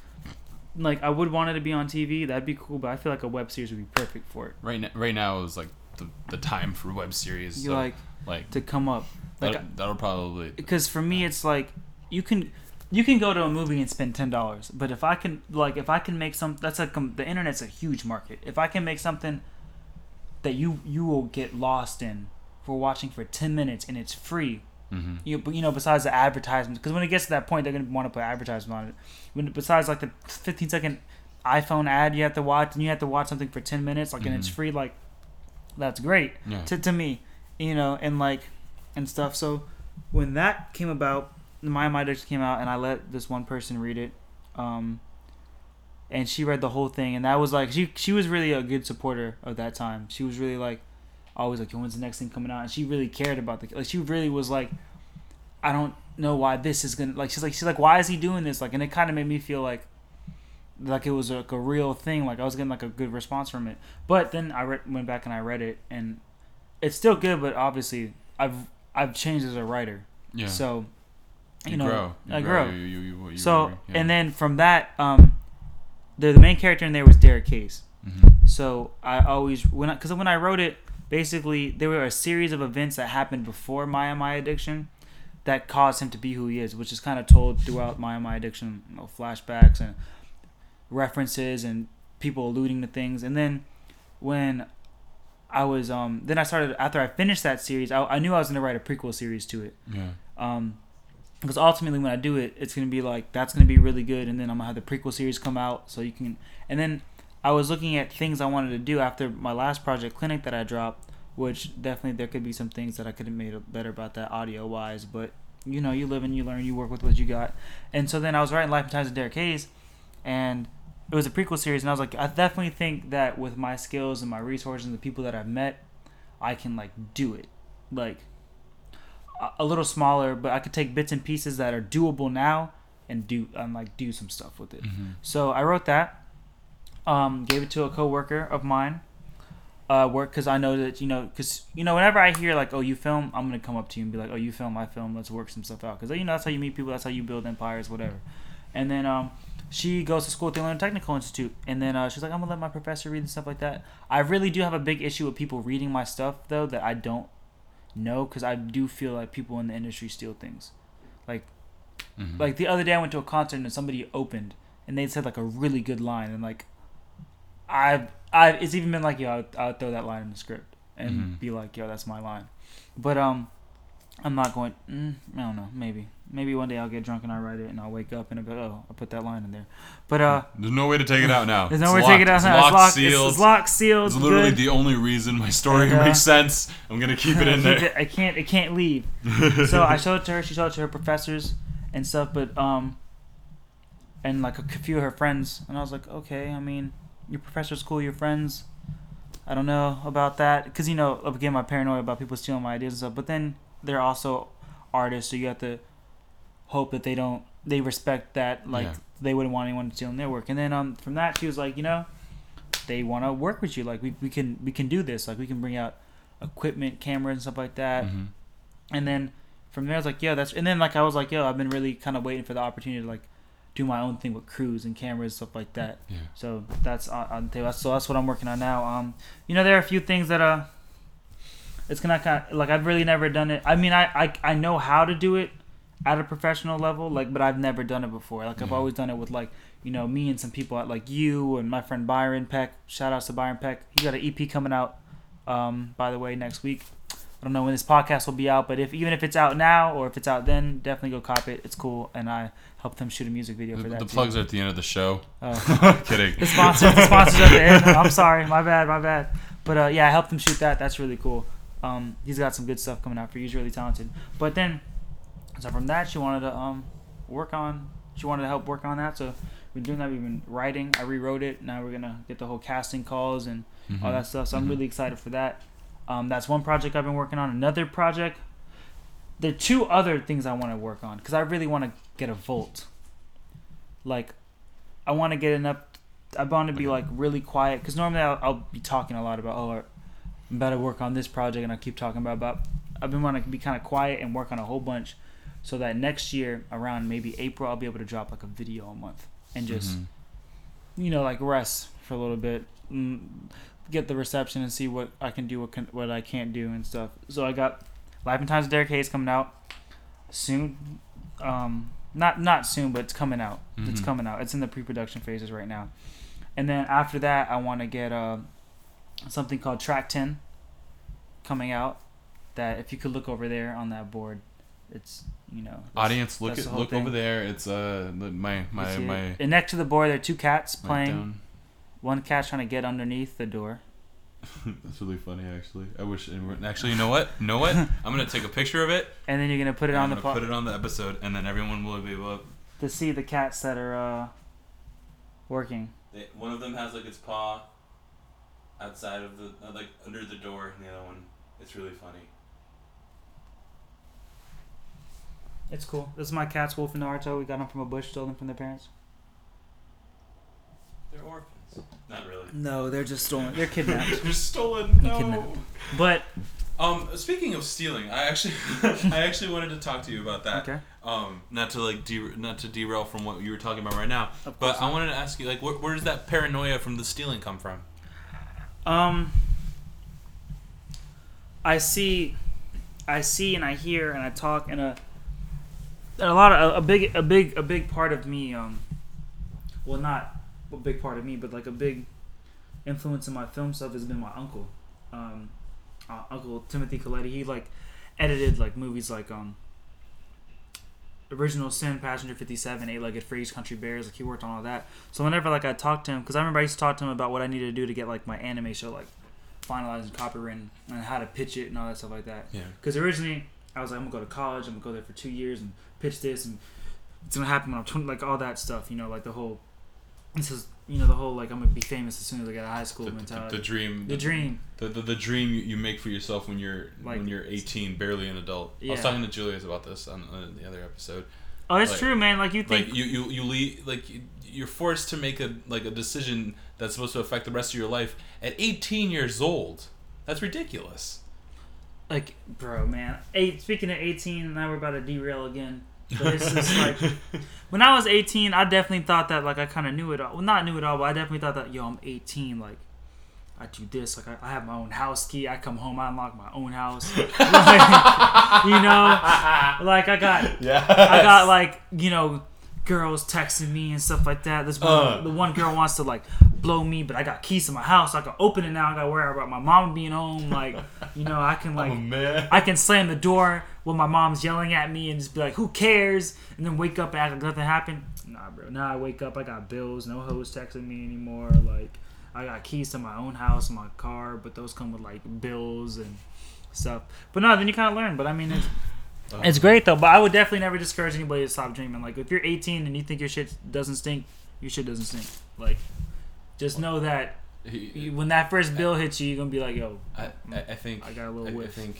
S3: Like I would want it to be on TV. That'd be cool, but I feel like a web series would be perfect for it.
S1: Right now, right now is like the, the time for web series.
S3: You
S1: so,
S3: like
S1: like
S3: to come up like
S1: that, that'll probably
S3: because for me it's like you can you can go to a movie and spend ten dollars, but if I can like if I can make some that's like the internet's a huge market. If I can make something that you you will get lost in for watching for ten minutes and it's free,
S1: hmm
S3: you but you know besides the advertisements because when it gets to that point they're gonna want to put advertisements on it. When besides like the fifteen second iPhone ad you have to watch and you have to watch something for ten minutes like and it's
S1: Mhm.
S3: free like that's great
S1: yeah.
S3: to, to me, you know, and like and stuff. So when that came about, my my addiction came out, and I let this one person read it, um, and she read the whole thing, and that was like she she was really a good supporter of that time. She was really like always like, when's the next thing coming out? And she really cared about the like she really was like, I don't know why this is gonna like she's like she's like why is he doing this like and it kind of made me feel like like it was like a real thing. Like I was getting like a good response from it. But then I re- went back and I read it, and it's still good. But obviously, I've I've changed as a writer.
S1: Yeah.
S3: So you,
S1: you
S3: know,
S1: grow. You
S3: I grow.
S1: You, you,
S3: so
S1: yeah.
S3: and then from that, um, the the main character in there was Derek Case.
S1: Mhm.
S3: So I always when because when I wrote it, basically there were a series of events that happened before Maya My Addiction that caused him to be who he is, which is kind of told throughout Maya My Addiction, you know, flashbacks and references and people alluding to things. And then when I was um then I started after I finished that series, I, I knew I was gonna write a prequel series to it.
S1: Yeah.
S3: Um, because ultimately when I do it, it's gonna be like that's gonna be really good, and then I'm gonna have the prequel series come out, so you can. And then I was looking at things I wanted to do after my last project, Clinic, that I dropped, which definitely there could be some things that I could have made better about that audio wise, but you know, you live and you learn, you work with what you got. And so then I was writing Life and Times of Derek Hayes, and it was a prequel series, and I was like, I definitely think that with my skills and my resources and the people that I've met, I can like do it, like a- little smaller, but I could take bits and pieces that are doable now and do and like do some stuff with it.
S1: Mhm.
S3: So I wrote that, um, gave it to a coworker of mine, uh, work because I know that you know because you know whenever I hear like oh you film, I'm gonna come up to you and be like oh you film, I film, let's work some stuff out because you know that's how you meet people, that's how you build empires, whatever. And then um, she goes to school at the Illinois Technical Institute, and then uh, she's like I'm gonna let my professor read and stuff like that. I really do have a big issue with people reading my stuff though that I don't know because I do feel like people in the industry steal things. Like
S1: Mhm.
S3: like the other day I went to a concert and somebody opened and they said like a really good line and like I've I it's even been like yo I would, I would throw that line in the script and
S1: Mhm.
S3: be like yo that's my line, but um I'm not going mm, I don't know maybe maybe one day I'll get drunk and I'll write it and I'll wake up and I'll be like, oh I put that line in there, but uh
S1: There's no way to take it out now. <laughs>
S3: there's
S1: It's
S3: no way to take it out
S1: It's
S3: now it's
S1: locked,
S3: locked
S1: sealed.
S3: it's, it's locked sealed
S1: It's literally
S3: good.
S1: the only reason my story
S3: And, uh,
S1: makes sense. I'm gonna keep it in <laughs> there.
S3: it- I can't it can't leave. <laughs> so I showed it to her. She showed it to her professors and stuff, but um, and like a few of her friends, and I was like, okay, I mean, your professor's cool, your friends. I don't know about that because you know again my paranoia about people stealing my ideas and stuff. But then they're also artists, so you have to hope that they don't they respect that like
S1: Yeah.
S3: they wouldn't want anyone stealing their work. And then um from that she was like, you know, they want to work with you. Like we, we can we can do this. Like we can bring out equipment, cameras, and stuff like that.
S1: Mhm.
S3: And then from there, I was like, yeah, that's. And then like I was like, yo, I've been really kind of waiting for the opportunity to like do my own thing with crews and cameras stuff like that.
S1: Yeah.
S3: So that's on, on the table. So that's what I'm working on now. Um, you know, there are a few things that uh, it's gonna kind of like I've really never done it. I mean, I, I I know how to do it at a professional level, like, but I've never done it before. Like I've always done it with like you know me and some people at like you and my friend Byron Peck. Shout outs to Byron Peck. He got an EP coming out. Um, by the way, next week. I don't know when this podcast will be out, but if even if it's out now or if it's out then, definitely go cop it. It's cool, and I helped them shoot a music video for
S1: The,
S3: that.
S1: the
S3: too.
S1: plugs are at the end of the show.
S3: Oh. <laughs>
S1: Kidding.
S3: The sponsors, the sponsors at the end. <laughs> I'm sorry, my bad, my bad. But uh, yeah, I helped them shoot that. That's really cool. Um, he's got some good stuff coming out for you. He's really talented. But then, so from that, she wanted to um work on. She wanted to help work on that. So we've been doing that. We've been writing. I rewrote it. Now we're gonna get the whole casting calls and all
S1: Mhm.
S3: that stuff. So I'm
S1: Mhm.
S3: really excited for that. Um, that's one project I've been working on. Another project. There are two other things I want to work on because I really want to get a Volt. Like, I want to get enough. I want to be like really quiet because normally I'll, I'll be talking a lot about oh I'm about to work on this project and I keep talking about about. I've been wanting to be kind of quiet and work on a whole bunch, so that next year around maybe April I'll be able to drop like a video a month and just
S1: Mhm.
S3: you know, like rest for a little bit, mm, get the reception and see what I can do, what can, what I can't do and stuff. So I got Life and Times of Derek Hayes coming out soon. Um, not not soon, but it's coming out. It's
S1: Mhm.
S3: coming out. It's in the pre-production phases right now. And then after that, I want to get uh, something called Track Ten coming out. That if you could look over there on that board, it's you know
S1: Audience, look at look
S3: thing.
S1: over there. It's uh my my my.
S3: and next to the board there are two cats playing.
S1: Down.
S3: One cat trying to get underneath the door. <laughs>
S1: That's really funny, actually. I wish. Actually, you know what? You know what? <laughs> I'm gonna take a picture of it.
S3: And then you're gonna put it on
S1: I'm
S3: the po-
S1: put it on the episode, and then everyone will be able.
S3: to see the cats that are uh, working.
S1: They, one of them has like its paw outside of the uh, like under the door, and the other one. It's really funny.
S3: It's cool. This is my cats, Wolf and Naruto. We got them from a bush, stole them from their parents.
S1: Not really.
S3: No, they're just stolen. They're <laughs> kidnapped.
S1: They're stolen.
S3: They're
S1: No.
S3: kidnapped. but
S1: Um, speaking of stealing, I actually, <laughs> I actually wanted to talk to you about that.
S3: okay.
S1: Um, not to like de- not to derail from what you were talking about right now,
S3: Of
S1: but
S3: course
S1: I wanted to ask you, like, where, where does that paranoia from the stealing come from?
S3: Um, I see, I see, and I hear, and I talk, and a, and a lot of a, big, a big, a big part of me. Um, well, not a big part of me, but like a big influence in my film stuff has been my uncle, um, uh, Uncle Timothy Coletti. He like edited like movies like um. Original Sin, Passenger 57, Eight Legged Freaks, Country Bears, like he worked on all that. So whenever like I talked to him, because I remember I used to talk to him about what I needed to do to get like my anime show like finalized and copywritten and how to pitch it and all that stuff like that.
S1: Yeah.
S3: Because originally I was like, I'm gonna go to college, I'm gonna go there for two years and pitch this, and it's gonna happen when I'm 20, like all that stuff, you know, like the whole, this is, you know, the whole like I'm gonna be famous as soon as I get out of high school
S1: The, the,
S3: mentality.
S1: the dream.
S3: The dream.
S1: The, the, the dream you- make for yourself when you're
S3: Like-
S1: when you're 18, barely an adult. I was talking to Julius about this on, on the other episode.
S3: Oh, it's
S1: like-
S3: true, man. Like you think,
S1: Like you you you leave like you- you're forced to make a like a decision that's supposed to affect the rest of your life at 18 years old. That's ridiculous.
S3: like, bro, man. Eight. Speaking of 18, now we're about to derail again. But it's just like <laughs> when I was 18, I definitely thought that like I kind of knew it all. Well, not knew it all, but I definitely thought that yo, I'm 18. Like I do this. Like I, I have my own house key. I come home, I unlock my own house. <laughs> Like, you know, like I got,
S1: yeah.
S3: I got like you know, girls texting me and stuff like that. This one,
S1: Uh.
S3: the one girl wants to like blow me, but I got keys to my house. I can open it now. I got to worry about my mom being home. Like you know, I can like. <laughs>
S1: I'm a man.
S3: I can slam the door when my mom's yelling at me and just be like, "Who cares?" and then wake up and act like nothing happened. Nah, bro. Now I wake up, I got bills, no hoes texting me anymore. Like, I got keys to my own house, my car, but those come with like bills and stuff. But no, then you kind of learn. But I mean, it's it's great though. But I would definitely never discourage anybody to stop dreaming. Like, if you're 18 and you think your shit doesn't stink, your shit doesn't stink. Like, just know that
S1: He-
S3: when that first bill hits you, you're gonna be like, "Yo,
S1: I, I, I think
S3: I got a little
S1: I, I think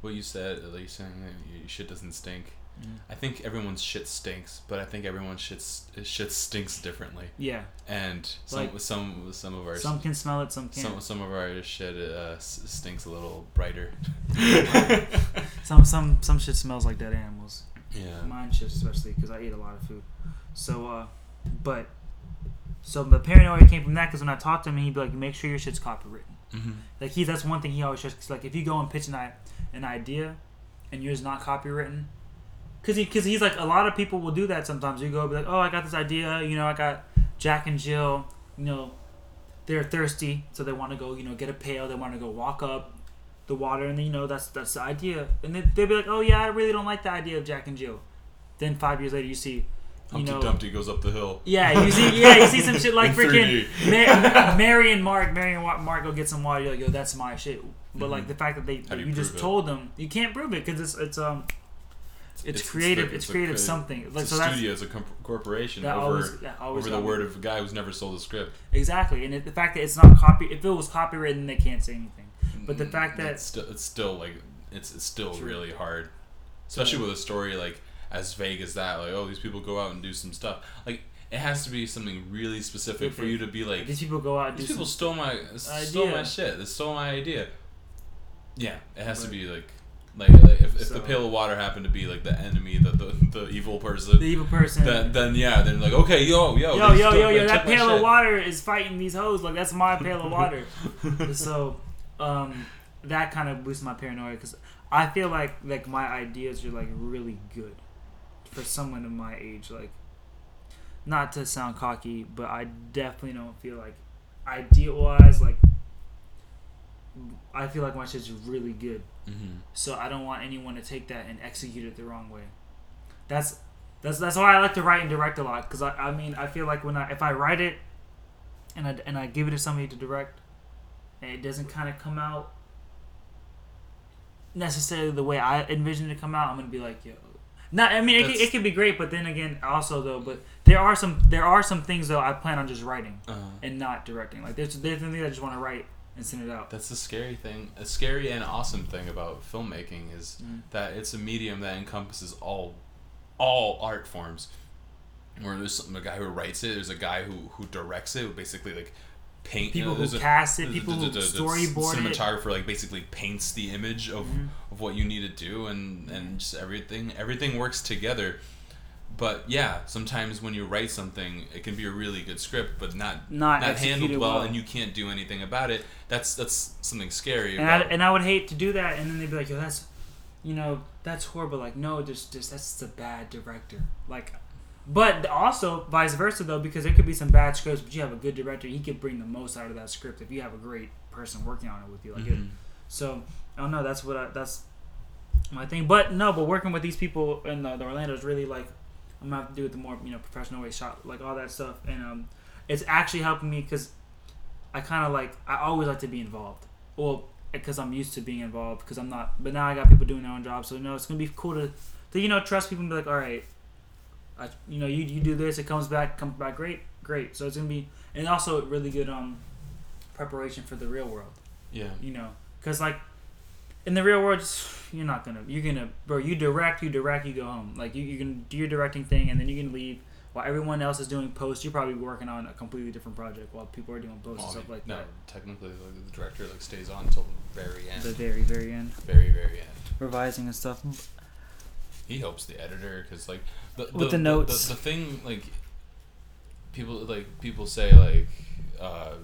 S1: what you said, like you saying that your shit doesn't stink.
S3: Mm.
S1: I think everyone's shit stinks, but I think everyone's shit shit stinks differently.
S3: yeah."
S1: And some
S3: Like-
S1: some some of our
S3: Some can smell it, some can't.
S1: some some of our shit uh, stinks a little brighter. <laughs>
S3: Some some some shit smells like dead animals.
S1: yeah.
S3: Mine shit especially because I eat a lot of food. So uh, but so the paranoia came from that because when I talked to him, he'd be like, "Make sure your shit's copywritten."
S1: Mm-hmm.
S3: Like he, that's one thing he always says. Like if you go and pitch an, an idea, and yours not copywritten, because he, cause he's like a lot of people will do that sometimes. You go be like, "Oh, I got this idea. You know, I got Jack and Jill. You know, they're thirsty, so they want to go. You know, get a pail. They want to go walk up." The water, and then you know that's that's the idea, and then they'd be like, "Oh yeah, I really don't like the idea of Jack and Jill." Then five years later, you see, you
S1: Humpty
S3: know,
S1: Dumpty goes up the hill.
S3: yeah, you see, yeah, you see some shit like <laughs> freaking
S1: 3D.
S3: Ma- <laughs> Mary and Mark, Mary and Mark go get some water. You're like, yo, that's my shit. But like
S1: Mhm.
S3: the fact that they, you,
S1: you
S3: just
S1: it?
S3: told them, you can't prove it because it's it's um it's, creative.
S1: the-
S3: It's,
S1: the
S3: creative
S1: cre-
S3: something.
S1: It's
S3: Like
S1: a
S3: so that's
S1: studio, it's a comp- corporation
S3: that
S1: over
S3: always that always
S1: over the word of a guy who's never sold a script.
S3: exactly. And it, the fact that it's not copy, if it was copywritten, they can't say anything. But the mm, fact that-
S1: it's still, it's still like it's it's still
S3: True.
S1: really hard, especially with a story like as vague as that. Like, oh, these people go out and do some stuff. Like, it has to be something really specific for you to be like,
S3: These people go out and do
S1: these people stole my stole my shit. They stole my idea. Yeah, it has to be like. Like, like if, if
S3: So-
S1: the pail of water happened to be like the enemy, the the, the evil person,
S3: the evil person.
S1: then then yeah, then like okay, yo yo
S3: yo,
S1: they
S3: yo, yo, yo, that pail of
S1: shit.
S3: water is fighting these hoes. Like, that's my pail of water. <laughs> so, um, that kind of boosts my paranoia because I feel like, like, my ideas are, like, really good for someone of my age. Like, not to sound cocky, but I definitely don't feel like, idea wise, like, I feel like my shit's really good.
S1: Mhm.
S3: So I don't want anyone to take that and execute it the wrong way. That's that's that's why I like to write and direct a lot because I, I mean I feel like when I if I write it and I and I give it to somebody to direct and it doesn't kind of come out necessarily the way I envision it to come out, I'm gonna be like yo. Not, I mean, it, could- it could be great, but then again, also though, but there are some there are some things though I plan on just writing
S1: Uh-huh.
S3: and not directing. Like there's there's things I just want to write and send it out.
S1: That's the scary thing. A scary and awesome thing about filmmaking is
S3: Mm.
S1: that it's a medium that encompasses all all art forms. where there's some, a guy who writes it, there's a guy who who directs it, who basically like paint
S3: People
S1: you know,
S3: who
S1: a-
S3: cast it, people who storyboard it.
S1: cinematographer like basically paints the image of
S3: Mm-hmm.
S1: of what you need to do and and just everything everything works together but yeah sometimes when you write something it can be a really good script but not
S3: Not
S1: not handled well,
S3: well.
S1: and you can't do anything about it that's that's something scary
S3: and I, and I would hate to do that, and then they'd be like, "Yo, that's, you know, that's horrible." Like, no, just, just that's the bad director. Like, but also vice versa though, because there could be some bad scripts, but you have a good director, he could bring the most out of that script if you have a great person working on it with you. Like, it,
S1: Mhm.
S3: so I don't know. That's what I, that's my thing. But no, but working with these people in the, the Orlando is really like I'm gonna have to do it the more you know professional way, shot like all that stuff, and um, it's actually helping me because I kind of like I always like to be involved. Well, because I'm used to being involved because I'm not. But now I got people doing their own jobs, so you know it's gonna be cool to to you know trust people and be like, all right, I, you know you you do this, it comes back comes back great, great. So it's gonna be and also really good um preparation for the real world
S1: yeah
S3: you know because like in the real world you're not gonna you're gonna bro you direct you direct you go home. Like you, you can do your directing thing and then you can leave while everyone else is doing post you're probably working on a completely different project while people are doing post
S1: Well,
S3: and stuff like
S1: no
S3: that.
S1: No, technically like, the director like stays on until the very end.
S3: The very very end.
S1: Very very end.
S3: Revising and stuff.
S1: He helps the editor because like the,
S3: With the notes.
S1: the, the thing like people like people say like uh,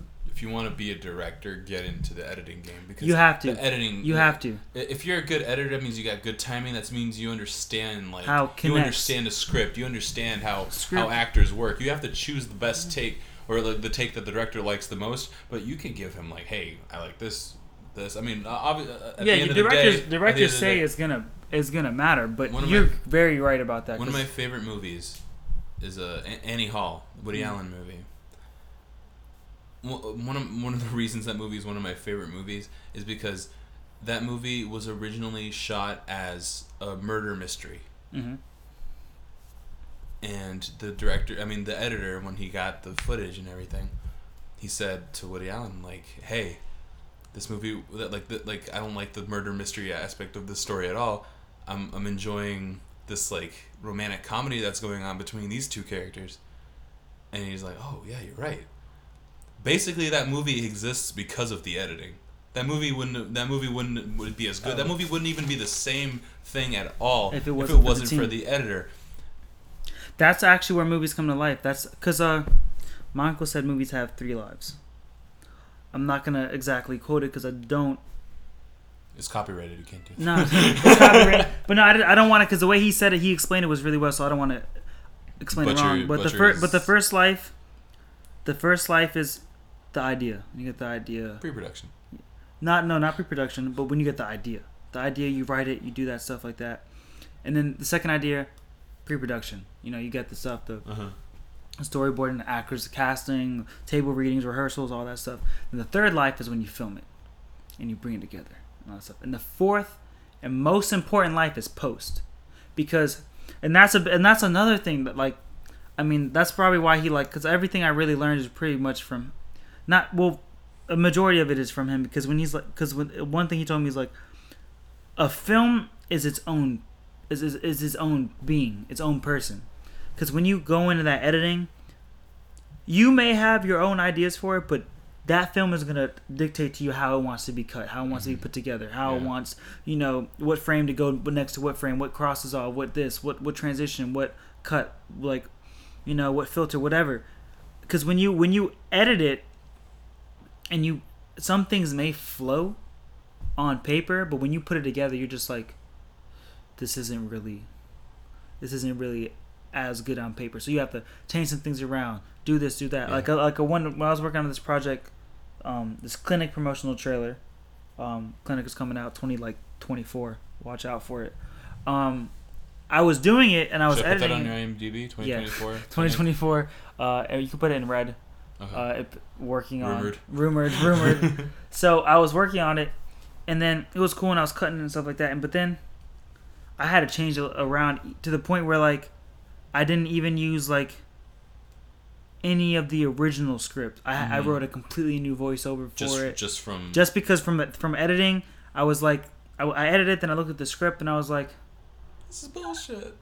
S1: if you want to be a director get into the editing game because
S3: You have to.
S1: the editing
S3: you have to
S1: if you're a good editor that means you got good timing that means you understand like
S3: How
S1: you understand a script you understand how
S3: Script.
S1: how actors work you have to choose the best take or like the take that the director likes the most but you can give him like hey i like this this i mean obviously at
S3: yeah
S1: the end
S3: your
S1: of the
S3: directors
S1: day, the
S3: directors
S1: the
S3: say
S1: day-
S3: it's gonna is gonna matter but you're
S1: my-
S3: very right about that
S1: One of my favorite movies is uh, A- Annie Hall, Woody
S3: Mm.
S1: Allen movie. One one of one of the <laughs> reasons that movie is one of my favorite movies is because that movie was originally shot as a murder mystery,
S3: Mhm.
S1: and the director, I mean the editor, when he got the footage and everything, he said to Woody Allen like, "Hey, this movie that like the, like I don't like the murder mystery aspect of the story at all. I'm I'm enjoying this like romantic comedy that's going on between these two characters." And he's like, "Oh yeah, you're right." Basically, that movie exists because of the editing. That movie wouldn't. That movie wouldn't would be as good. That movie wouldn't even be the same thing at all
S3: If it wasn't for the
S1: wasn't for
S3: team.
S1: the editor.
S3: that's actually where movies come to life that's because uh my uncle said movies have three lives i'm not gonna exactly quote it because i don't
S1: It's copyrighted. You can't do. it.
S3: No, it's <laughs> copyright. but no, I, I don't want to because the way he said it, he explained it was really well. So I don't want to explain
S1: Butcher-
S3: it wrong. But the first, but the first life, the first life is the idea. You get the idea.
S1: Pre-production.
S3: Not no, not pre-production, but when you get the idea, the idea you write it, you do that stuff like that, and then the second idea, pre-production. You know, you get the stuff, the
S1: Uh huh.
S3: storyboarding, the actors, the casting, table readings, rehearsals, all that stuff. And the third life is when you film it and you bring it together and all that stuff. And the fourth and most important life is post, because and that's a and that's another thing that like, I mean that's probably why he like because everything I really learned is pretty much from, not well, a majority of it is from him because when he's like because when one thing he told me is like, a film is its own, is is, is its own being, its own person. Because when you go into that editing you may have your own ideas for it but that film is going to dictate to you how it wants to be cut how it wants to be mm-hmm. put together how it wants you know what frame to go next to what frame what crosses off what this what what transition what cut like you know what filter whatever. Because when you when you edit it and you some things may flow on paper but when you put it together you're just like this isn't really this isn't really as good on paper. So you have to change some things around, do this, do that.
S1: Yeah.
S3: Like a, like a one when I was working on this project, um, this clinic promotional trailer. Um, clinic is coming out twenty like twenty four. Watch out for it. Um, I was doing it and I was
S1: Should I put that
S3: editing.
S1: on your IMDb?
S3: Yeah.
S1: 2024. <laughs>
S3: 2024. Uh, and you can put it in red.
S1: Okay.
S3: Uh, it, working on
S1: Rumored.
S3: rumored, rumored. <laughs> so I was working on it, and then it was cool, and I was cutting and stuff like that. And but then I had to change it around to the point where like I didn't even use like any of the original script. I, I
S1: Mhm.
S3: wrote a completely new voiceover for
S1: just
S3: it,
S1: just from
S3: just because from from editing, I was like, I, I edited, then I looked at the script, and I was like,
S1: This is bullshit.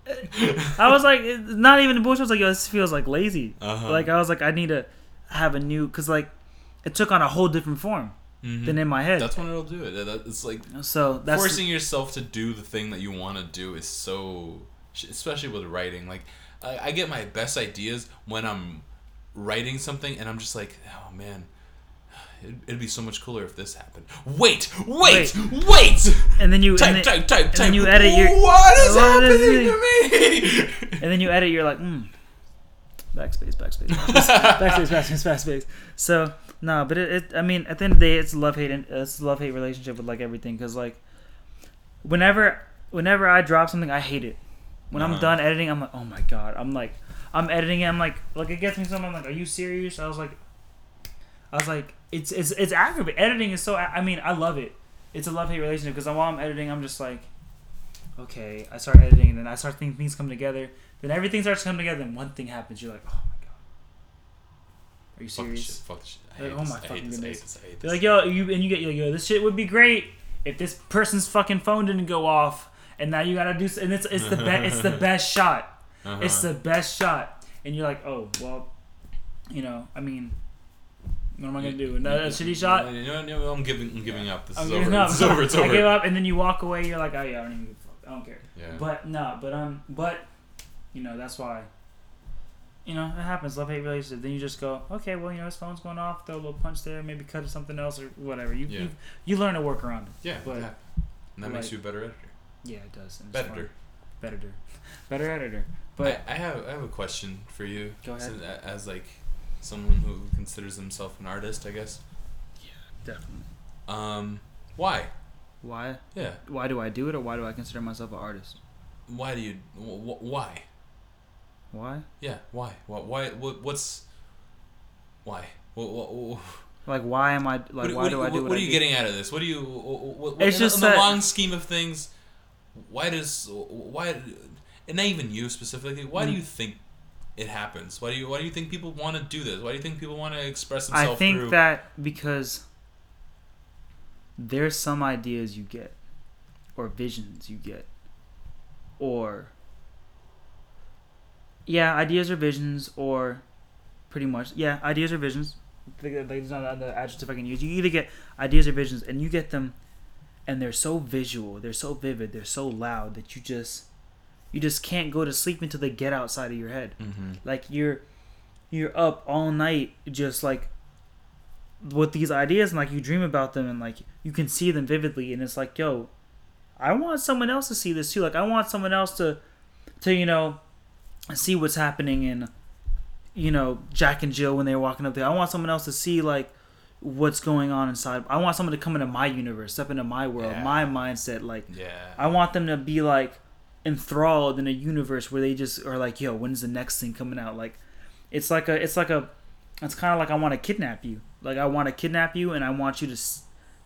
S3: I was like, it's <laughs> not even bullshit. I was like, yo, this feels like lazy.
S1: Uh-huh.
S3: Like I was like, I need to have a new, cause like it took on a whole different form
S1: Mhm.
S3: than in my head.
S1: That's when it'll do it. It's like
S3: so that's
S1: forcing yourself to do the thing that you want to do is so, especially with writing. Like, I, I get my best ideas when I'm writing something, and I'm just like, oh man, it'd, it'd be so much cooler if this happened. Wait, wait, wait.
S3: and then you
S1: Type,
S3: and then,
S1: type, type,
S3: and
S1: type.
S3: then you edit your-
S1: What is
S3: What is
S1: happening to me?
S3: and then you edit. You're like, mm, backspace, backspace, <laughs> backspace, backspace, backspace, backspace. So no, but it, it. I mean, at the end of the day, it's love hate. It's a love hate relationship with like everything. Cause like, whenever whenever I drop something, I hate it. When I'm
S1: Uh-huh.
S3: done editing, I'm like, oh my god. I'm like, I'm editing it. I'm like, like it gets me something. I'm like, are you serious? I was like, I was like, it's it's it's aggravating. Editing is so. I mean, I love it. It's a love hate relationship because while I'm editing, I'm just like, okay. I start editing, and then I start thinking things come together. Then everything starts to come together, and one thing happens. You're like, oh my god. Are you
S1: Fuck this shit.
S3: serious?
S1: Fuck this shit.
S3: Like, oh
S1: this.
S3: my
S1: I
S3: fucking
S1: this.
S3: Goodness.
S1: this. I hate
S3: You're like, yo, you and you get like, yo, this shit would be great if this person's fucking phone didn't go off, and now you gotta do, and it's it's the best, it's the <laughs> best shot.
S1: Uh-huh.
S3: It's the best shot, and you're like, oh well, you know, I mean, what am I gonna do? Another shitty shot?
S1: Know, you I'm giving. I'm giving up. This
S3: I'm
S1: is over.
S3: up.
S1: Is over. It's <laughs>
S3: I give up, and then you walk away. You're like, oh yeah, I don't even give a fuck. I don't care.
S1: Yeah.
S3: But no, but um, but you know that's why. You know it happens. Love hate relationship. Then you just go, okay, well you know his phone's going off. Throw a little punch there. Maybe cut it something else or whatever. You
S1: Yeah.
S3: you, you learn to work around it.
S1: yeah.
S3: but-
S1: yeah. And that makes
S3: like-
S1: you a better editor.
S3: Yeah, it does.
S1: Better.
S3: fun. Better. <laughs> Better editor. But
S1: I, I have I have a question for you.
S3: Go ahead.
S1: Since- As like someone who considers himself an artist, I guess.
S3: Yeah, definitely.
S1: Um, why?
S3: Why?
S1: Yeah.
S3: Why do I do it, or why do I consider myself an artist?
S1: Why do you? Wh- wh- why?
S3: Why?
S1: Yeah. Why? Why? Why? What, what's? Why? What? What?
S3: Like, why am I like?
S1: what,
S3: why do I do
S1: what, are you
S3: do?
S1: getting out of this? What do you? What,
S3: It's
S1: in,
S3: just
S1: in the long scheme of things. Why does why? And not even you specifically. Why
S3: Mm.
S1: do you think it happens? Why do you? Why do you think people want to do this? Why do you think people want to express themselves?
S3: I think
S1: through?
S3: that because there's some ideas you get, or visions you get, or yeah, ideas or visions, or pretty much yeah, ideas or visions. That- not the adjective I can use. You either get ideas or visions, and you get them, and they're so visual, they're so vivid, they're so loud that you just you just can't go to sleep until they get outside of your head
S1: hmm
S3: like you're you're up all night just like with these ideas and like you dream about them and like you can see them vividly and it's like yo i want someone else to see this too like i want someone else to to you know see what's happening in you know jack and jill when they're walking up there i want someone else to see like what's going on inside i want someone to come into my universe step into my world
S1: Yeah.
S3: my mindset like
S1: Yeah.
S3: I want them to be like enthralled in a universe where they just are like, yo, when's the next thing coming out? Like, it's like a, it's like a, it's kind of like I want to kidnap you. Like I want to kidnap you, and I want you to,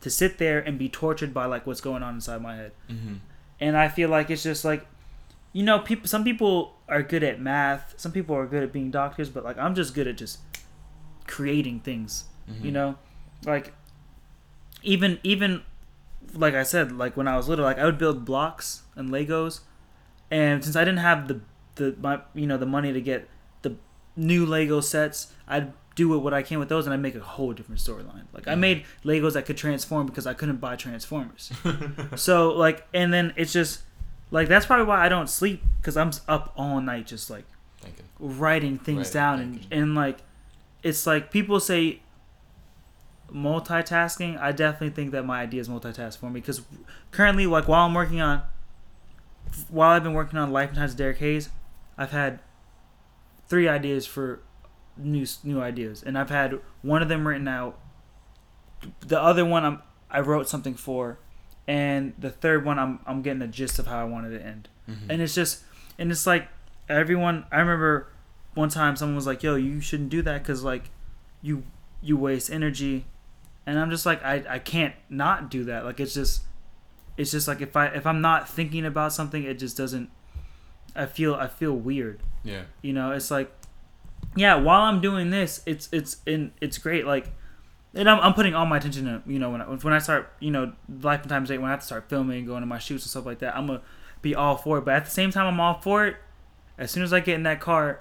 S3: to sit there and be tortured by like what's going on inside my head.
S1: hmm
S3: And I feel like it's just like, you know, people. Some people are good at math. Some people are good at being doctors, but like I'm just good at just creating things.
S1: Mm-hmm.
S3: You know, like even even like I said, like when I was little, like I would build blocks and Legos, and since I didn't have the the my you know the money to get the new Lego sets, I'd do what I can with those, and I'd make a whole different storyline. Like I made Legos that could transform because I couldn't buy Transformers. <laughs> so like, and then it's just like that's probably why I don't sleep because I'm up all night just like
S1: Thinking.
S3: writing things
S1: Right,
S3: down and, and like it's like people say multitasking i definitely think that my ideas multitask for me because currently like while i'm working on while i've been working on life and times of derek hayes i've had three ideas for new new ideas. And i've had one of them written out. The other one i'm i wrote something for. And the third one i'm i'm getting the gist of how i wanted to end.
S1: Mhm.
S3: and it's just and it's like everyone i remember one time someone was like yo you shouldn't do that because like you you waste energy. And i'm just like I, I can't not do that. Like it's just it's just like if i if i'm not thinking about something it just doesn't i feel i feel weird.
S1: Yeah.
S3: you know it's like yeah while i'm doing this it's it's in it's great like and I'm, I'm putting all my attention to you know when I, when I start you know life and times eight when I have to start filming going to my shoots and stuff like that I'm gonna be all for it. But at the same time, I'm all for it. As soon as I get in that car,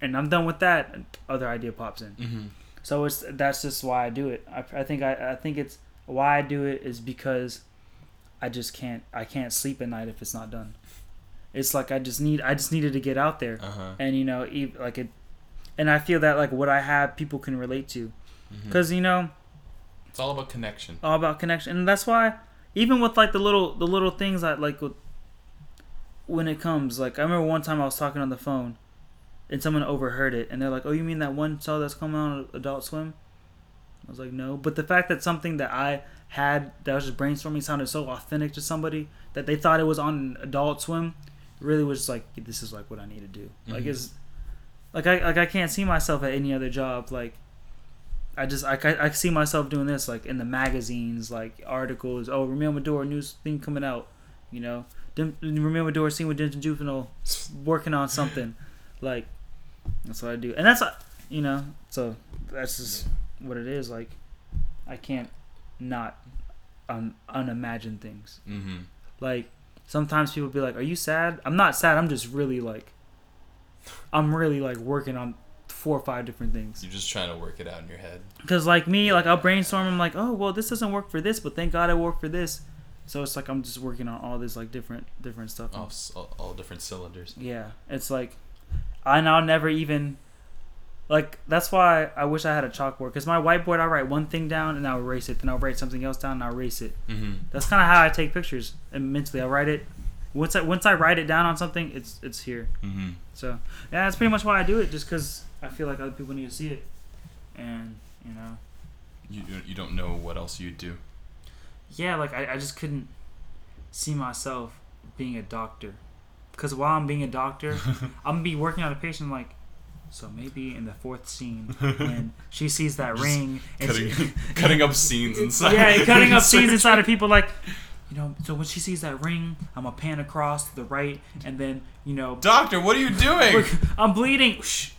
S3: and I'm done with that, other idea pops in.
S1: Mm-hmm.
S3: So it's that's just why I do it. I, I think I, I think it's why I do it is because I just can't I can't sleep at night if it's not done. It's like I just need I just needed to get out there,
S1: Uh huh.
S3: and you know, like it, and I feel that like what I have people can relate to,
S1: Mm-hmm.
S3: because you know
S1: It's all about connection.
S3: all about connection, and that's why even with like the little the little things I like with, when it comes like I remember one time I was talking on the phone, and someone overheard it, and they're like, "Oh, you mean that one show that's coming on Adult Swim?" I was like, "No," but the fact that something that I had that I was just brainstorming sounded so authentic to somebody that they thought it was on Adult Swim, really was just like, "This is like what I need to do." Like
S1: Mhm.
S3: it's like I like I can't see myself at any other job like. I just I, I, I see myself doing this like in the magazines like articles. Oh Ramil Mador news thing coming out you know? Dim, Ramil Mador scene with Denton Juvenile working on something. Like that's what I do. And that's uh, you know so that's just what it is like I can't not un, unimagine things.
S1: Mm-hmm.
S3: like sometimes people be like are you sad? I'm not sad I'm just really like I'm really like working on four or five different things
S1: You're just trying to work it out in your head.
S3: because like me, like I'll brainstorm. I'm like, oh well, this doesn't work for this, but thank God it worked for this. So it's like I'm just working on all this like different different stuff.
S1: All, all, all different cylinders.
S3: Yeah, it's like I now never even like that's why I wish I had a chalkboard because my whiteboard I write one thing down and I'll erase it, then I'll write something else down and I'll erase it.
S1: Mm-hmm.
S3: That's kind of how I take pictures and mentally. I write it once I once I write it down on something, it's it's here.
S1: Mm-hmm.
S3: So yeah, that's pretty much why I do it, just because I feel like other people need to see it, and you know.
S1: You, you don't know what else you'd do.
S3: yeah, like I, I just couldn't see myself being a doctor. Because while I'm being a doctor, <laughs> I'm gonna be working on a patient like, so maybe in the fourth scene when <laughs> she sees that ring and
S1: Cutting,
S3: she, <laughs>
S1: cutting up scenes inside.
S3: yeah, cutting up scenes inside of people like, you know, so when she sees that ring, I'm gonna pan across to the right and then you know,
S1: Doctor, what are you doing?
S3: look, I'm bleeding. Shh.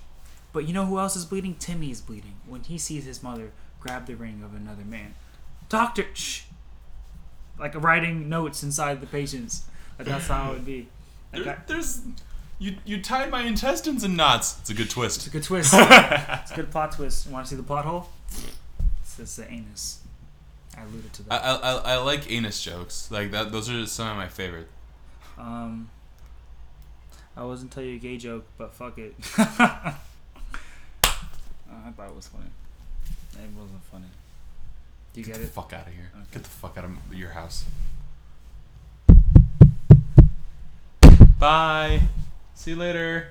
S3: But you know who else is bleeding? Timmy is bleeding when he sees his mother grab the ring of another man. Doctor, shh. Like writing notes inside the patients. Like that's how it would be. Like
S1: There-
S3: I-
S1: there's you you tied my intestines in knots. It's a good twist.
S3: it's a good twist. <laughs> it's a good plot twist. You want to see the plot hole? It's, it's the anus. I alluded to that.
S1: I, I, I like anus jokes. Like that. Those are some of my favorite.
S3: Um, I wasn't tell you a gay joke, but fuck it. <laughs> Uh, I thought it was funny. It wasn't funny. Do you get
S1: Get
S3: it?
S1: the fuck out of here.
S3: Okay.
S1: Get the fuck out of your house. Bye. See you later.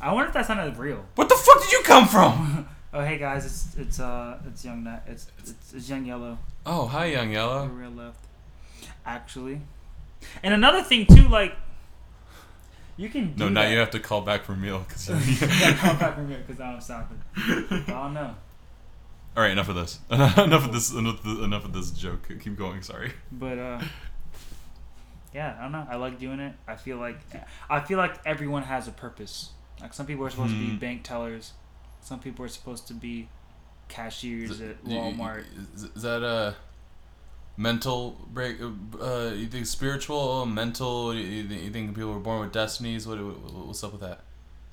S3: I wonder if that sounded real.
S1: What the fuck did you come from? <laughs>
S3: Oh hey guys, it's it's uh it's young Nat it's it's, it's young yellow.
S1: Oh, hi, young yellow.
S3: real left. Actually. And another thing too, like you can do
S1: No, now
S3: that.
S1: you have to call back for meal because. <laughs> <laughs>
S3: come back from here because I don't stop it. I don't know.
S1: All right, enough of this. <laughs> enough of this. Enough of, this joke. Keep going. Sorry.
S3: But uh yeah, I don't know. I like doing it. I feel like I feel like everyone has a purpose. Like some people are supposed to be
S1: Hmm.
S3: bank tellers. Some people are supposed to be cashiers at Walmart.
S1: is, that a mental break? Uh, uh, you think spiritual, um, mental? You, think- you think people were born with destinies? What, what what's up with that?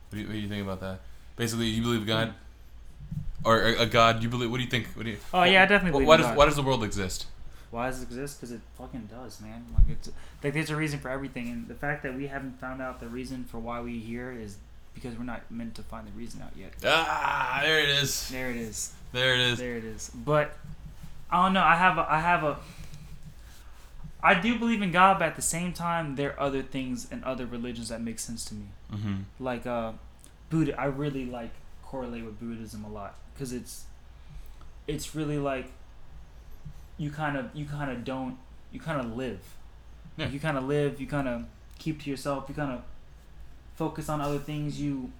S1: What do, you, what do you think about that? Basically, you believe God, hmm. or a, a God? You believe? What do you think? What do you?
S3: Oh yeah, I definitely.
S1: Why
S3: believe
S1: does
S3: God.
S1: why does the world exist?
S3: Why does it exist? Because it fucking does, man. Like it's like there's a reason for everything, and the fact that we haven't found out the reason for why we here is because we're not meant to find the reason out yet.
S1: Ah, there it is.
S3: There it is.
S1: There it is.
S3: There it is. But I don't know. I have a, I have a. I do believe in God, but at the same time, there are other things and other religions that make sense to me.
S1: Mm-hmm.
S3: Like uh, Buddha. I really like correlate with Buddhism a lot because it's, it's really like. You kind of you kind of don't you kind of live.
S1: Yeah.
S3: You kind of live. You kind of keep to yourself. You kind of focus on other things. You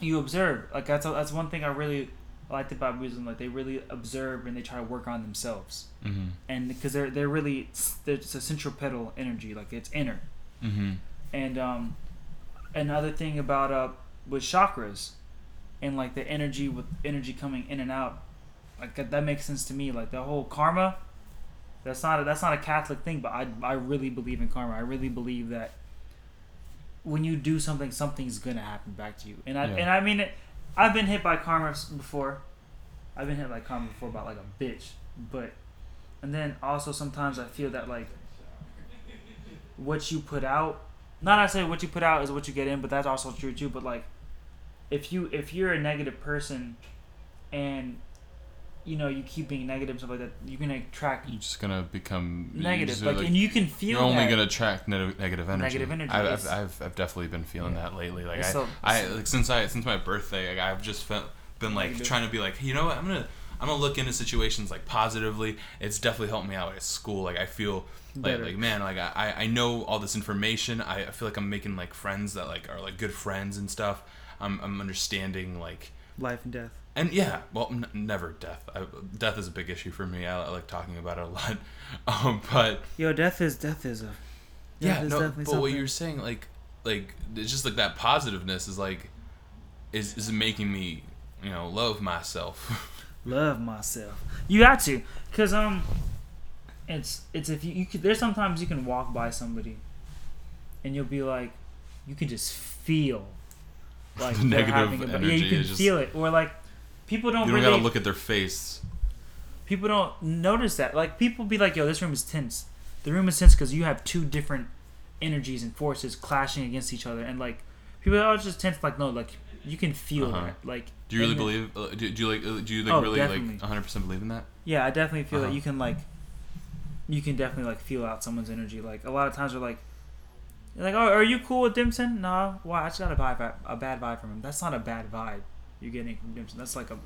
S3: you observe. Like that's that's one thing I really liked about Buddhism. Like they really observe and they try to work on themselves.
S1: Mm-hmm.
S3: And because they're they're really it's a centripetal energy. Like it's inner.
S1: Mm-hmm.
S3: And um, another thing about uh with chakras, and like the energy with energy coming in and out, like that, that makes sense to me. Like the whole karma, That's not a, that's not a Catholic thing, but I I really believe in karma. I really believe that when you do something, something's gonna happen back to you. And I
S1: Yeah.
S3: and I mean it. I've been hit by karma before. I've been hit by karma before about like a bitch, but and then also sometimes I feel that like what you put out. Not I say what you put out is what you get in, but that's also true too. But like, if you if you're a negative person, and you know you keep being negative stuff like that, you're gonna attract
S1: You're just gonna become
S3: negative.
S1: just,
S3: Like, and you can feel it.
S1: you're only
S3: that.
S1: gonna attract ne- negative energy.
S3: Negative energy,
S1: I've. I've, I've, I've definitely been feeling
S3: Yeah.
S1: that lately. Like
S3: So-
S1: I, I like since I since my birthday, like, I've just felt, been like
S3: Negative.
S1: trying to be like, you know what, I'm gonna I'm gonna look into situations like positively. It's definitely helped me out at school. Like I feel like
S3: Better.
S1: like man, like I I know all this information. I, I feel like I'm making like friends that like are like good friends and stuff. I'm I'm understanding like
S3: life and death.
S1: And yeah, well, n- never death. I, death is a big issue for me. I, I like talking about it a lot. <laughs> Um, but
S3: Yo, death is death is a
S1: yeah,
S3: is
S1: no. But
S3: definitely
S1: what you're saying, like, like it's just like that positiveness is like, is is making me, you know, love myself. <laughs>
S3: love myself. You got to, cause um, it's it's if you you could, there's sometimes you can walk by somebody, and you'll be like, you can just feel, <laughs> like
S1: The negative
S3: a, yeah, you can
S1: just-
S3: feel it, or like people don't
S1: you don't
S3: really
S1: gotta look at their face.
S3: people don't notice that. Like people be like, "Yo, this room is tense." The room is tense because you have two different energies and forces clashing against each other, and like people are just tense. Like no, like you can feel
S1: Uh-huh.
S3: that. Like
S1: Do you really believe? Uh, do, do you like? Uh, do you like
S3: Oh,
S1: really
S3: definitely.
S1: like 100 percent believe in that?
S3: Yeah, I definitely feel
S1: Uh-huh.
S3: that you can like, you can definitely like feel out someone's energy. Like a lot of times, we're like, you're like, oh, are you cool with Dimson? No, why? I just got a vibe, a bad vibe from him. That's not a bad vibe you're getting Dimson. That's like a,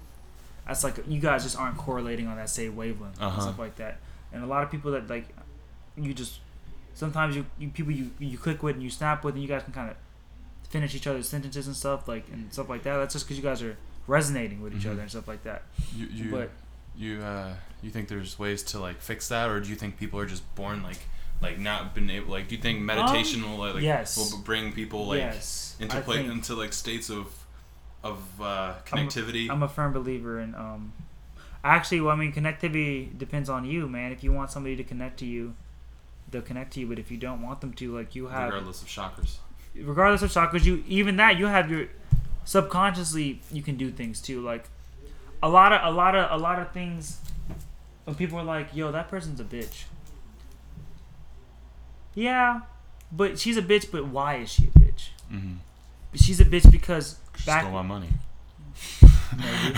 S3: that's like you guys just aren't correlating on that same wavelength and
S1: Uh-huh.
S3: stuff like that. And a lot of people that like, you just, sometimes you, you people you you click with and you snap with and you guys can kind of finish each other's sentences and stuff like and stuff like that. That's just because you guys are resonating with each
S1: Mhm.
S3: other and stuff like that.
S1: You you
S3: But
S1: you uh you think there's ways to like fix that, or do you think people are just born like like not been able like? Do you think meditation will like
S3: Um, yes.
S1: will bring people like
S3: yes,
S1: into play into like states of of uh,
S3: I'm a-
S1: connectivity?
S3: I'm a firm believer in um actually well I mean connectivity depends on you, man. If you want somebody to connect to you, they'll connect to you, but if you don't want them to, like you have
S1: regardless of chakras.
S3: regardless of chakras, you even that you have your subconsciously you can do things too. Like a lot of a lot of a lot of things when people are like, "Yo, that person's a bitch." Yeah, but she's a bitch. But why is she a bitch?
S1: Mm-hmm.
S3: She's a bitch because
S1: She
S3: back
S1: stole my money.
S3: maybe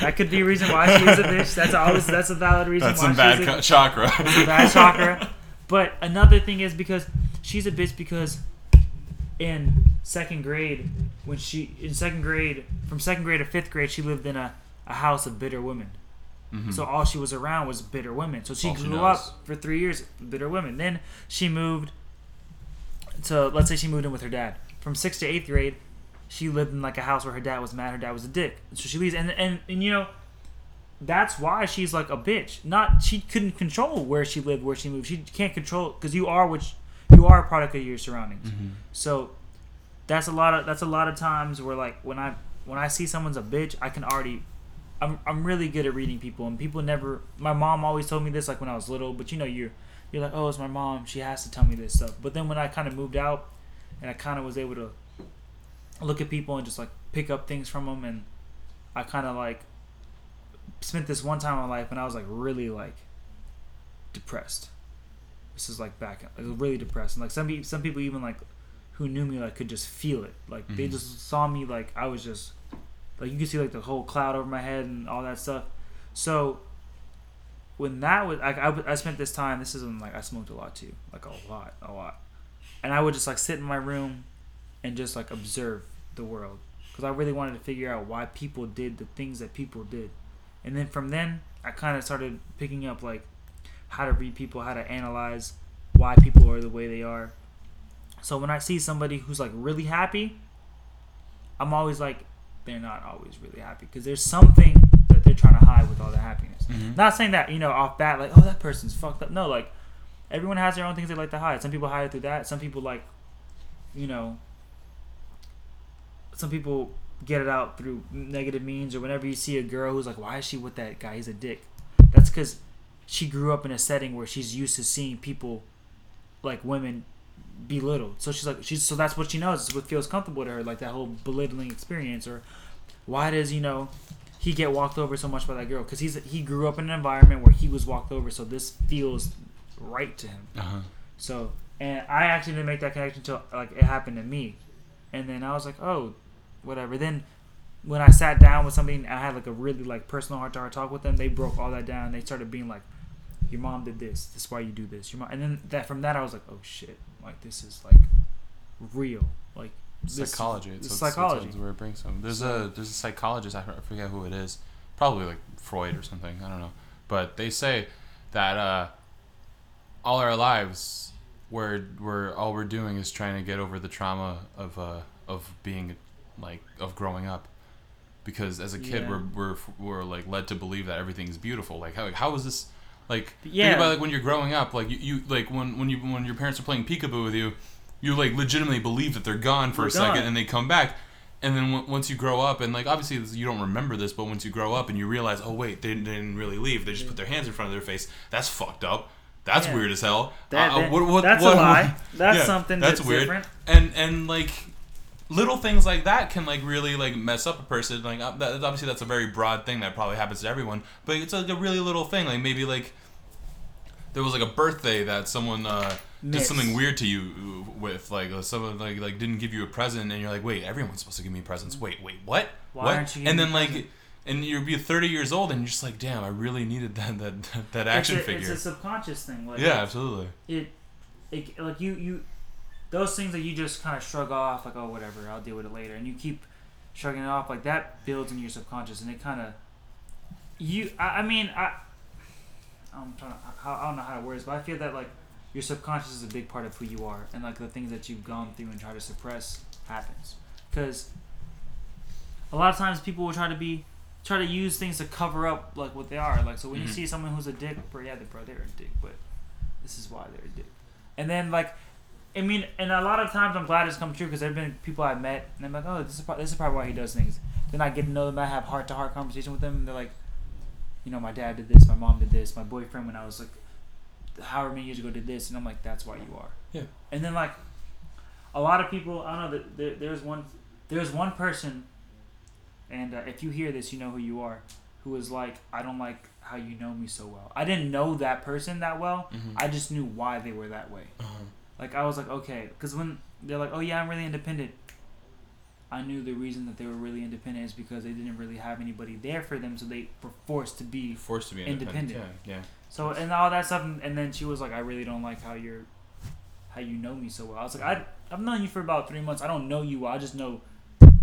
S3: that could be a reason why she is a bitch. That's always that's a valid reason
S1: That's
S3: why
S1: some bad co- chakra.
S3: bad chakra. But another thing is because she's a bitch because in second grade, when she in second grade, from second grade to fifth grade, she lived in a, a house of bitter women.
S1: Mhm.
S3: So all she was around was bitter women. So she
S1: All
S3: grew
S1: knows.
S3: up for three years bitter women. Then she moved to let's say she moved in with her dad. From sixth to eighth grade, she lived in like a house where her dad was mad. Her dad was a dick. So she leaves, and and, and you know, that's why she's like a bitch. Not she couldn't control where she lived, where she moved. She can't control because you are which you are a product of your surroundings.
S1: Mhm.
S3: So that's a lot of that's a lot of times where like when I when I see someone's a bitch, I can already I'm I'm really good at reading people and people never my mom always told me this like when I was little, but you know you're you're like, "Oh, it's my mom. She has to tell me this stuff." But then when I kind of moved out and I kind of was able to look at people and just like pick up things from them and I kind of like spent this one time in my life when I was like really like depressed. This is like back like really depressed and like some people some people even like who knew me like could just feel it. Like they
S1: Mhm.
S3: just saw me like I was just like you could see like the whole cloud over my head and all that stuff. So when that was like I, I spent this time this isn't like I smoked a lot too like a lot a lot and I would just like sit in my room and just like observe the world. Because I really wanted to figure out why people did the things that people did. And then from then I kind of started picking up like how to read people how to analyze why people are the way they are. So when I see somebody who's like really happy I'm always like they're not always really happy. Because there's something that they're trying to hide with all their happiness.
S1: Mhm.
S3: not saying that you know off bat like oh that person's fucked up. No like everyone has their own things they like to hide. Some people hide it through that. Some people like you know some people get it out through negative means or whenever you see a girl who's like why is she with that guy he's a dick that's because she grew up in a setting where she's used to seeing people, like women, belittled. So she's like she's so that's what she knows. It's what feels comfortable to her, like that whole belittling experience. Or why does you know he get walked over so much by that girl? Because he's he grew up in an environment where he was walked over, so this feels right to him.
S1: Uh huh.
S3: So, and I actually didn't make that connection until like it happened to me, and then I was like, oh, whatever. Then when I sat down with somebody, and I had like a really like personal heart to heart talk with them. They broke all that down. They started being like, your mom did this. This is why you do this. Your mom, and then that from that I was like, oh shit, like this is like real, like this-
S1: Psychology. It's,
S3: it's psychology.
S1: It's, where it brings them. There's a there's a psychologist. I forget who it is. Probably like Freud or something. I don't know. But they say that uh, all our lives, we're we're all we're doing is trying to get over the trauma of uh, of being like of growing up. Because as a kid,
S3: Yeah.
S1: we're, we're we're like led to believe that everything's beautiful. Like how how is this? Like
S3: Yeah.
S1: think about like when you're growing up. Like you, you like when when you when your parents are playing peekaboo with you, you like legitimately believe that they're gone for
S3: They're
S1: a second
S3: gone.
S1: and they come back. And then w- once you grow up, and like obviously you don't remember this, but once you grow up and you realize, oh wait, they, they didn't really leave. They just put their hands in front of their face. That's fucked up. That's
S3: Yeah.
S1: weird as hell.
S3: That-
S1: Uh,
S3: that-
S1: what- what-
S3: that's
S1: what-
S3: a lie. <laughs> That's something that's,
S1: weird.
S3: different.
S1: And and like little things like that can like really like mess up a person. Like uh, that, obviously that's a very broad thing that probably happens to everyone, but it's like a really little thing. Like maybe like there was like a birthday that someone uh, did something weird to you with, like uh, someone like like didn't give you a present, and you're like, wait, everyone's supposed to give me presents. Wait, wait, what?
S3: Why
S1: what?
S3: aren't you
S1: and then like. And you'll be 30 years old, and you're just like, "Damn, I really needed that that <laughs> that action
S3: it's a,
S1: figure."
S3: It's a subconscious thing. Like
S1: yeah, absolutely.
S3: it, it like you you those things that you just kind of shrug off like oh whatever I'll deal with it later and you keep shrugging it off like that builds in your subconscious and it kind of you I, I mean I I'm trying to, I, I don't know how to word this but I feel that like your subconscious is a big part of who you are and like the things that you've gone through and try to suppress happens because a lot of times people will try to be try to use things to cover up like what they are like so when you
S1: Mhm.
S3: see someone who's a dick bro yeah bro they're a dick but this is why they're a dick and then like I mean, and a lot of times I'm glad it's come true because there've been people I've met and I'm like, oh, this is pro- this is probably why he does things. Then I get to know them, I have heart to heart conversation with them, and they're like, you know, my dad did this, my mom did this, my boyfriend when I was like, however many years ago did this, and I'm like, that's why you are.
S1: Yeah.
S3: And then like, a lot of people, I don't know, there, there's one, there's one person, and uh, if you hear this, you know who you are, who was like, I don't like how you know me so well. I didn't know that person that well.
S1: Mhm.
S3: I just knew why they were that way.
S1: Uh-huh.
S3: Like I was like, okay, because when they're like, oh yeah, I'm really independent. I knew the reason that they were really independent is because they didn't really have anybody there for them, so they were forced to be.
S1: Forced to be independent.
S3: Independent.
S1: Yeah, yeah.
S3: So and all that stuff, and, and then she was like, I really don't like how you're, how you know me so well. I was like, I I've known you for about three months. I don't know you well. I just know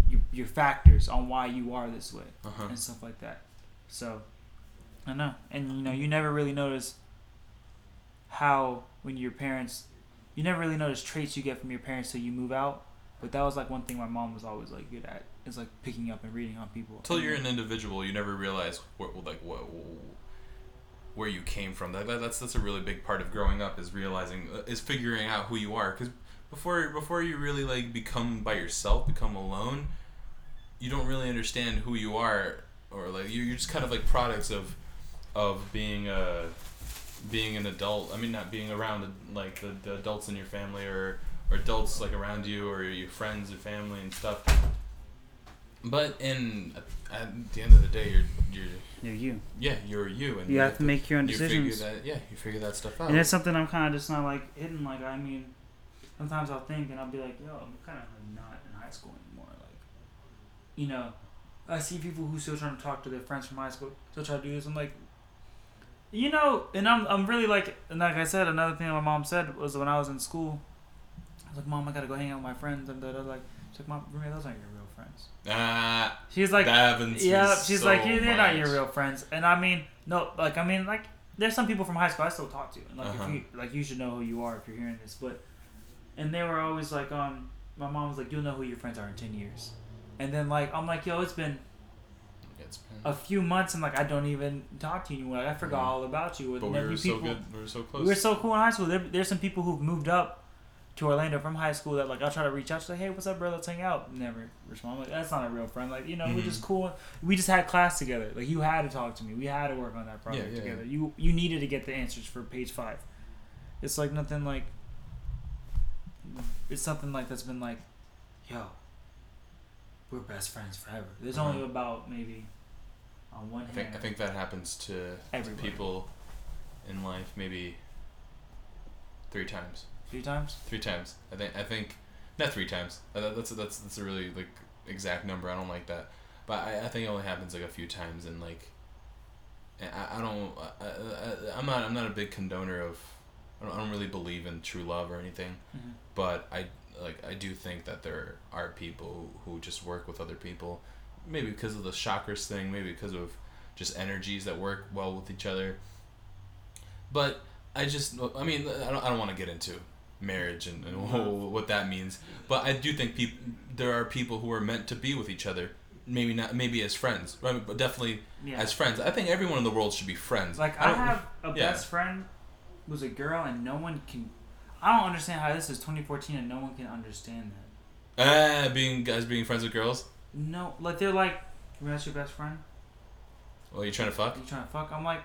S3: your your factors on why you are this way
S1: Uh-huh.
S3: and stuff like that. So, I know, and you know, you never really notice how when your parents, you never really notice traits you get from your parents till you move out. But that was like one thing my mom was always like good at is like picking up and reading on people. And
S1: you're an individual, you never realize what, like what where you came from. That, that- that's that's a really big part of growing up is realizing uh, is figuring out who you are. Because before before you really like become by yourself, become alone, you don't really understand who you are, or like you're, you're just kind of like products of of being a being an adult. I mean, not being around like the, the adults in your family or or adults like around you or your friends and family and stuff. But in at the end of the day, you're you're
S3: You're you.
S1: yeah you're you and
S3: You have to make your own
S1: you
S3: decisions.
S1: figure that yeah you figure that stuff out.
S3: And it's something I'm kind of just not like hidden. Like I mean, sometimes I'll think and I'll be like, yo, I'm kind of not in high school anymore. Like, you know, I see people who still trying to talk to their friends from high school, still try to do this. I'm like, you know, and I'm I'm really like, and like I said, another thing my mom said was when I was in school, I was like, mom, I gotta go hang out with my friends, and da da like, she's like, mom, Rumi, those aren't your real friends.
S1: ah
S3: She's like,
S1: that happens. to me
S3: yeah, she's
S1: so
S3: like, yeah, they're not your real friends. And I mean, no, like, I mean, like, there's some people from high school I still talk to. And like,
S1: Uh-huh.
S3: if you, like, you should know who you are if you're hearing this. But, and they were always like, um, my mom was like, you'll know who your friends are in 10 years. And then, like, I'm like, yo, it's been
S1: It's been-
S3: a few months and, like, I don't even talk to you anymore. Like, I forgot
S1: Mhm.
S3: all about you.
S1: but we were so
S3: people,
S1: good. We were so close.
S3: we were so cool in high school. There, there's some people who've moved up to Orlando from high school that like I'll try to reach out to like, hey, what's up, bro? Let's hang out. Never respond. I'm like, that's not a real friend. Like, you know, we're
S1: Mhm.
S3: just cool. We just had class together. Like you had to talk to me. We had to work on that project
S1: yeah,
S3: together. You you needed to get the answers for page five. It's like nothing like it's something like that's been like, yo, we're best friends forever. There's only
S1: Uh-huh.
S3: about maybe on one
S1: I think
S3: hand
S1: I think that happens to, to people in life maybe three times.
S3: three times.
S1: Three times. I think. I think. Not three times. Uh, that- That's that's that's a really like exact number. I don't like that. But I, I think it only happens like a few times and like. and I, I don't. I, I, I'm not. I'm not a big condoner of. I don't, I don't really believe in true love or anything.
S3: Mhm.
S1: But I like. I do think that there are people who, who just work with other people, maybe because of the chakras thing. Maybe because of just energies that work well with each other. But I just. I mean, I don't. I don't want to get into marriage and, and what that means. But I do think people there are people who are meant to be with each other. Maybe not maybe as friends, right? But definitely
S3: Yeah.
S1: as friends. I think everyone in the world should be friends.
S3: Like
S1: I
S3: I, have a
S1: yeah.
S3: best friend who's a girl, and no one can. I don't understand how this is 2014 and no one can understand that.
S1: Ah, being guys being friends with girls.
S3: No, like they're like, "Well, that's your best friend.
S1: Well, you trying to fuck?
S3: You trying to fuck?" I'm like,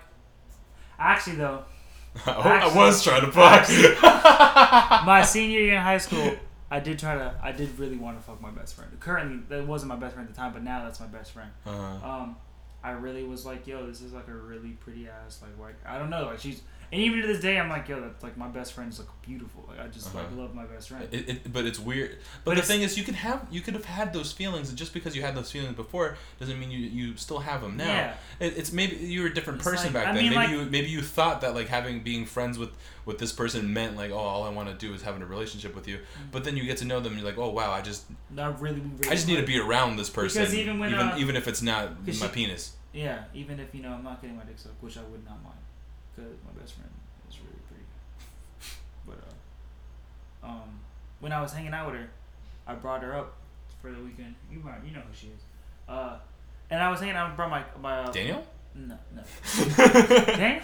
S3: actually though, <laughs>
S1: I was trying to fuck. <laughs>
S3: my senior year in high school, I did try to. I did really want to fuck my best friend. Currently, that wasn't my best friend at the time, but now that's my best friend.
S1: Uh-huh.
S3: Um, I really was like, yo, this is like a really pretty ass like white. I don't know, like she's. And even to this day, I'm like, yo, that's like my best friend's like beautiful. Like I just like
S1: Uh-huh.
S3: love my best friend.
S1: it, it, but it's weird. But,
S3: But
S1: the thing is, you can have you could have had those feelings, and just because you had those feelings before doesn't mean you you still have them now.
S3: Yeah.
S1: It, it's maybe you were a different
S3: It's
S1: person
S3: like-
S1: back
S3: I
S1: then.
S3: mean,
S1: maybe
S3: like-
S1: you maybe you thought that like having being friends with with this person meant like oh all I want to do is having a relationship with you.
S3: Mm-hmm.
S1: But then you get to know them, and you're like oh wow I just
S3: Not really, really.
S1: I just need to be around this person,
S3: Because even when,
S1: even,
S3: uh,
S1: even if it's not my
S3: she-
S1: penis.
S3: Yeah, even if you know I'm not getting my dick sucked, which I would not mind, because my best friend is really pretty. But uh, um, when I was hanging out with her, I brought her up for the weekend. You might, you know who she is. Uh, and I was hanging out. I brought my my uh,
S1: Daniel.
S3: No, no. Daniel.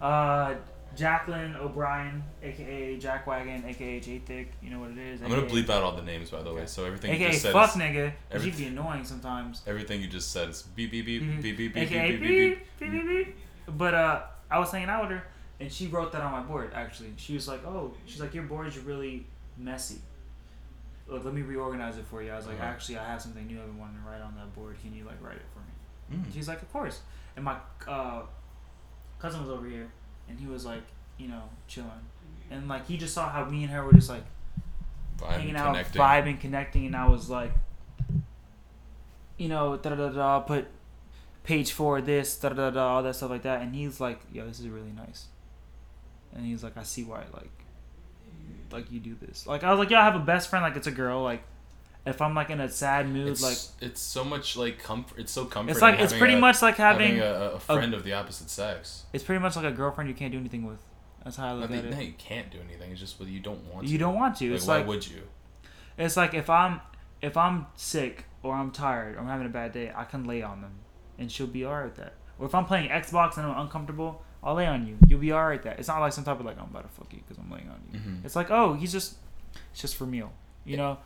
S3: Uh, Jacqueline O'Brien, aka Jack Wagon, aka J Thick. You know what it is.
S1: I'm gonna bleep out all the names by the way. So everything you
S3: AKA
S1: just said
S3: fuck
S1: is,
S3: nigga.
S1: every-
S3: You'd be annoying sometimes.
S1: everything you just said is beep beep beep
S3: Mhm.
S1: beep beep beep
S3: AKA
S1: beep beep beep.
S3: beep, beep, beep, beep. But uh, I was hanging out with her, and she wrote that on my board. Actually, she was like, "Oh, she's like, your board's really messy. Look, let me reorganize it for you." I was like,
S1: Uh-huh.
S3: "Actually, I have something new I've wanting to write on that board. Can you like write it for me?"
S1: Mm.
S3: She's like, "Of course." And my uh, cousin was over here, and he was like, you know, chilling, and like he just saw how me and her were just like hanging out,
S1: connecting.
S3: vibing, connecting, and I was like, you know, da da da da, put page four, this, da da da all that stuff like that, and he's like, yo, this is really nice, and he's like, I see why, like, like you do this. Like I was like, yeah, I have a best friend, like it's a girl, like. If I'm like in a sad mood,
S1: It's,
S3: like
S1: it's so much like comfort. It's so comforting.
S3: it's like it's pretty
S1: a-
S3: much like having,
S1: a, a friend of the opposite sex.
S3: it's pretty much like a girlfriend you can't do anything with. That's how I
S1: I
S3: look
S1: think
S3: at
S1: no, you can't do anything. It's just what you don't want.
S3: To You
S1: to.
S3: don't want to.
S1: Like,
S3: It's
S1: why
S3: like
S1: would you?
S3: It's like if I'm if I'm sick or I'm tired or I'm having a bad day, I can lay on them, and she'll be alright with that. Or if I'm playing Xbox and I'm uncomfortable, I'll lay on you. You'll be alright with that. It's not like some type of like I'm about to fuck you because I'm laying on you.
S1: Mhm.
S3: It's like oh he's just it's just for meal, you know.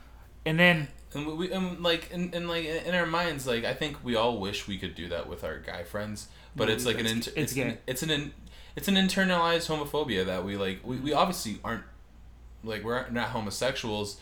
S3: And then
S1: And we- and like in, in like in our minds, like I think we all wish we could do that with our guy friends, but it's like an
S3: it's-
S1: inter-
S3: it's
S1: it's an, it's an it's an internalized homophobia that we like. We, we obviously aren't like we're not homosexuals,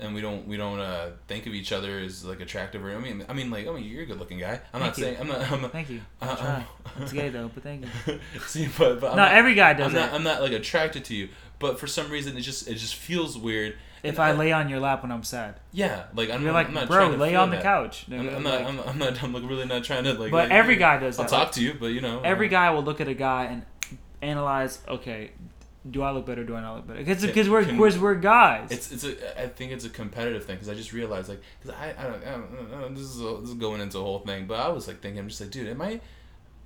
S1: and we don't we don't uh, think of each other as like attractive or I mean I mean like I mean you're a good looking guy. I'm not
S3: you.
S1: saying I'm not I'm not.
S3: thank you.
S1: Uh,
S3: I try.
S1: um,
S3: It's gay though, but thank you. <laughs>
S1: See, but, but I'm
S3: no,
S1: not,
S3: every guy does
S1: I'm
S3: that.
S1: not I'm not like attracted to you, but for some reason it just it just feels weird.
S3: if
S1: And
S3: I lay on your lap when I'm sad,
S1: yeah, like I'm,
S3: you're
S1: I'm
S3: like,
S1: not
S3: bro,
S1: trying to
S3: lay on the
S1: that.
S3: couch.
S1: I'm,
S3: nigga,"
S1: I'm not.
S3: like-
S1: I'm, I'm not. I'm like really not trying to like.
S3: but
S1: like,
S3: every guy does
S1: I'll
S3: that.
S1: talk to you, but you know.
S3: Every guy will look at a guy and analyze. Okay, do I look better? Do I not look better? Because because we're
S1: Can-
S3: because we're guys.
S1: It's it's a. I think it's a competitive thing because I just realized like because I I don't, I don't, I don't this is a, this is going into a whole thing, but I was like thinking I'm just like dude, am I.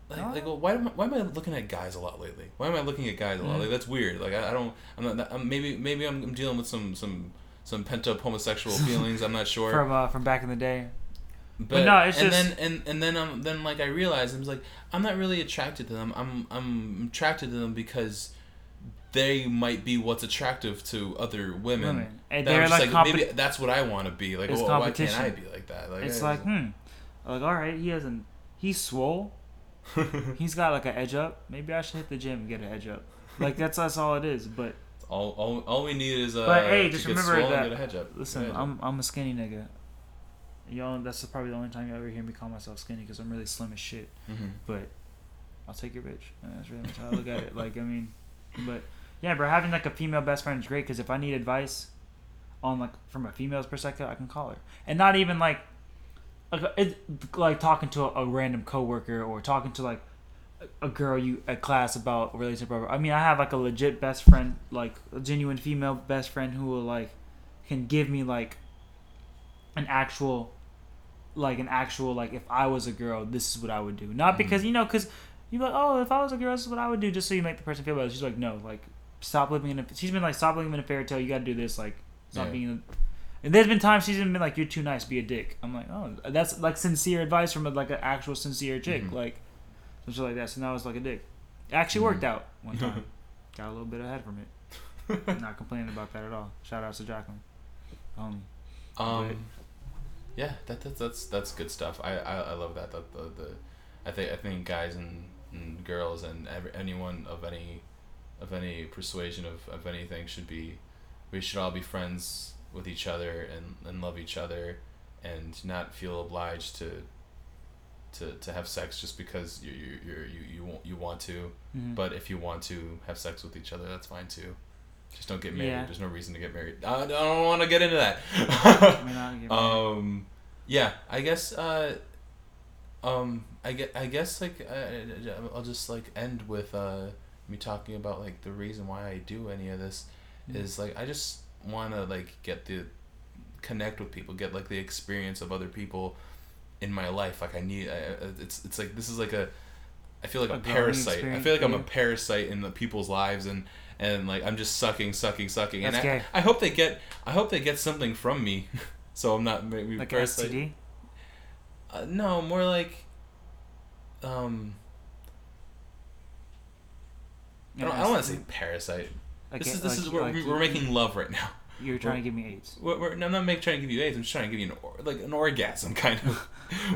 S1: Like, like well, why am I, why am I looking at guys a lot lately? Why am I looking at guys a lot?
S3: Mhm.
S1: Like that's weird. Like I, I don't. I'm not. I'm, maybe maybe I'm, I'm dealing with some some some pent up homosexual <laughs> feelings. I'm not sure.
S3: from uh, from back in the day.
S1: But,
S3: no, it's
S1: and
S3: just-
S1: then and and then um then like I realized I was like I'm not really attracted to them. I'm I'm attracted to them because they might be what's attractive to other women.
S3: Women. And they're
S1: just
S3: like,
S1: like,
S3: compe-
S1: maybe that's what I want to be. Like, well, why can't I be like that? Like,
S3: it's
S1: I-
S3: like, hmm. Like, all right, he hasn't. He's swole. <laughs> He's got like an edge up. Maybe I should hit the gym and get an edge up. Like that's that's all it is. But
S1: all, all, all we need is uh,
S3: But, hey, just remember that-
S1: Get a hedge up.
S3: listen, I'm I'm a skinny nigga. Y'all, that's probably the only time you ever hear me call myself skinny because I'm really slim as shit.
S1: Mhm.
S3: But I'll take your bitch. And that's really much how I look at it. Like I mean, but yeah, bro, having like a female best friend is great because if I need advice on like from a female's perspective, I can call her, and not even like like uh, it, like talking to a, a random coworker or talking to like a- a girl you at class about a relationship. Or, I mean, I have like a legit best friend, like a genuine female best friend who will like can give me like an actual like an actual like if I was a girl, this is what I would do. Not mm-hmm. because you know, because you're like, oh, if I was a girl, this is what I would do, just so you make the person feel better. She's like, no, like stop living in a. She's been like, stop living in a fairy tale. You got to do this. Like, stop
S1: Yeah.
S3: being. A, and there's been times she's even been like, you're too nice, be a dick. I'm like, oh, that's like sincere advice from a, like an actual sincere chick,
S1: Mhm.
S3: like something like that. So now it's like a dick. It actually worked
S1: Mhm.
S3: out one time. <laughs> got a little bit ahead from it. <laughs> Not complaining about that at all. Shout out to Jacqueline, homie.
S1: Um, yeah, that, that's that's that's good stuff. I, I, I love that. That the, the I think I think guys and, and girls and every, anyone of any of any persuasion of, of anything should be we should all be friends with each other and, and love each other and not feel obliged to to, to have sex just because you you you you you want, you want to
S3: Mhm.
S1: but if you want to have sex with each other that's fine too just don't get married
S3: Yeah.
S1: there's no reason to get married i, I don't want to get into that
S3: I mean, I don't get mad.
S1: um yeah i guess uh um i get i guess like uh, i'll just like end with uh me talking about like the reason why i do any of this
S3: Mm.
S1: is like i just want to like get the connect with people get like the experience of other people in my life like i need I, it's it's like this is like a i feel like a,
S3: A
S1: parasite i feel like i'm a parasite in the people's lives and and like i'm just sucking sucking sucking and
S3: That's
S1: I. I hope they get i hope they get something from me <laughs> <laughs> so i'm not maybe
S3: like
S1: parasite
S3: STD.
S1: uh, no, more like, um, I don't, I don't want to say parasite.
S3: Like,
S1: this is this
S3: like-
S1: is we're,
S3: like
S1: we're making love right now.
S3: You're trying to give me AIDS.
S1: We're, we're, I'm not make, trying to give you AIDS. I'm just trying to give you an or, like an orgasm, kind of.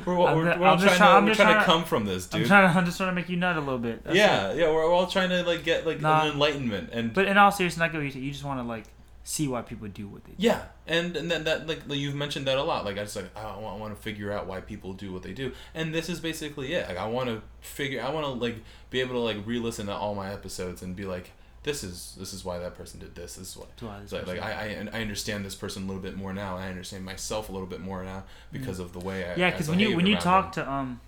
S1: we're <laughs> all, <laughs> we're, we're all
S3: I'm
S1: trying
S3: just
S1: to we're
S3: just
S1: trying to
S3: trying to-
S1: come from this, dude.
S3: I'm trying to. I'm just trying to make you nut a little bit. That's
S1: yeah,
S3: it.
S1: yeah. We're, we're all trying to like get like
S3: Nah.
S1: an enlightenment and
S3: But in all seriousness, not say. You just want to like see why people do what they do.
S1: Yeah, and and then that like you've mentioned that a lot. Like I just like I want, I want to figure out why people do what they do, and this is basically it. Like I want to figure, I want to like be able to like re-listen to all my episodes and be like, this is this is why that person did this. This is why.
S3: This
S1: like, like I, I I understand this person a little bit more now. I understand myself a little bit more now because of the way I
S3: Mm. yeah, because when you when you talk
S1: them.
S3: to um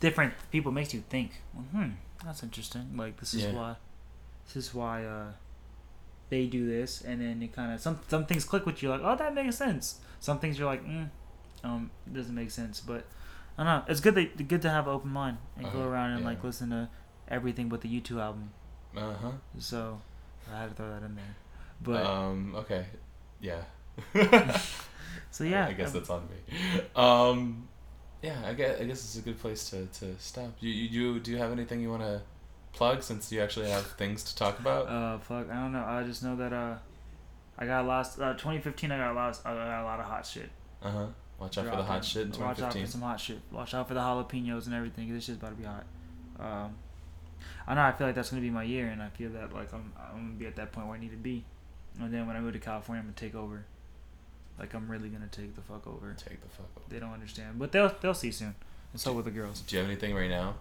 S3: different people, it makes you think. Well, hmm, that's interesting. Like this is
S1: Yeah.
S3: why this is why uh they do this, and then it kind of some some things click with you. Like, oh, that makes sense. Some things you're like, mm, um, it doesn't make sense. But I don't know. It's good that good to have an open mind and go
S1: Uh-huh,
S3: around and like listen to everything but the U2 album.
S1: uh huh.
S3: So I had to throw that in there. But
S1: um. Okay. Yeah. <laughs>
S3: so yeah,
S1: I guess
S3: um,
S1: that's on me. Um, yeah, I guess I guess it's a good place to, to stop. You you do you have anything you want to plug since you actually have things to talk about?
S3: Uh, fuck, I don't know. I just know that uh, I got lost. Uh, 2015, I got lost. I got a lot of hot shit.
S1: Uh huh. Watch out for the hot shit in
S3: Watch out for some hot shit. Watch out for the jalapenos and everything. This shit's about to be hot. Um, I know. I feel like that's gonna be my year, and I feel that like I'm I'm gonna be at that point where I need to be. And then when I move to California, I'm gonna take over. Like I'm really gonna take the fuck over.
S1: Take the fuck over.
S3: They don't understand, but they'll they'll see soon. And so will the girls.
S1: Do you have anything right now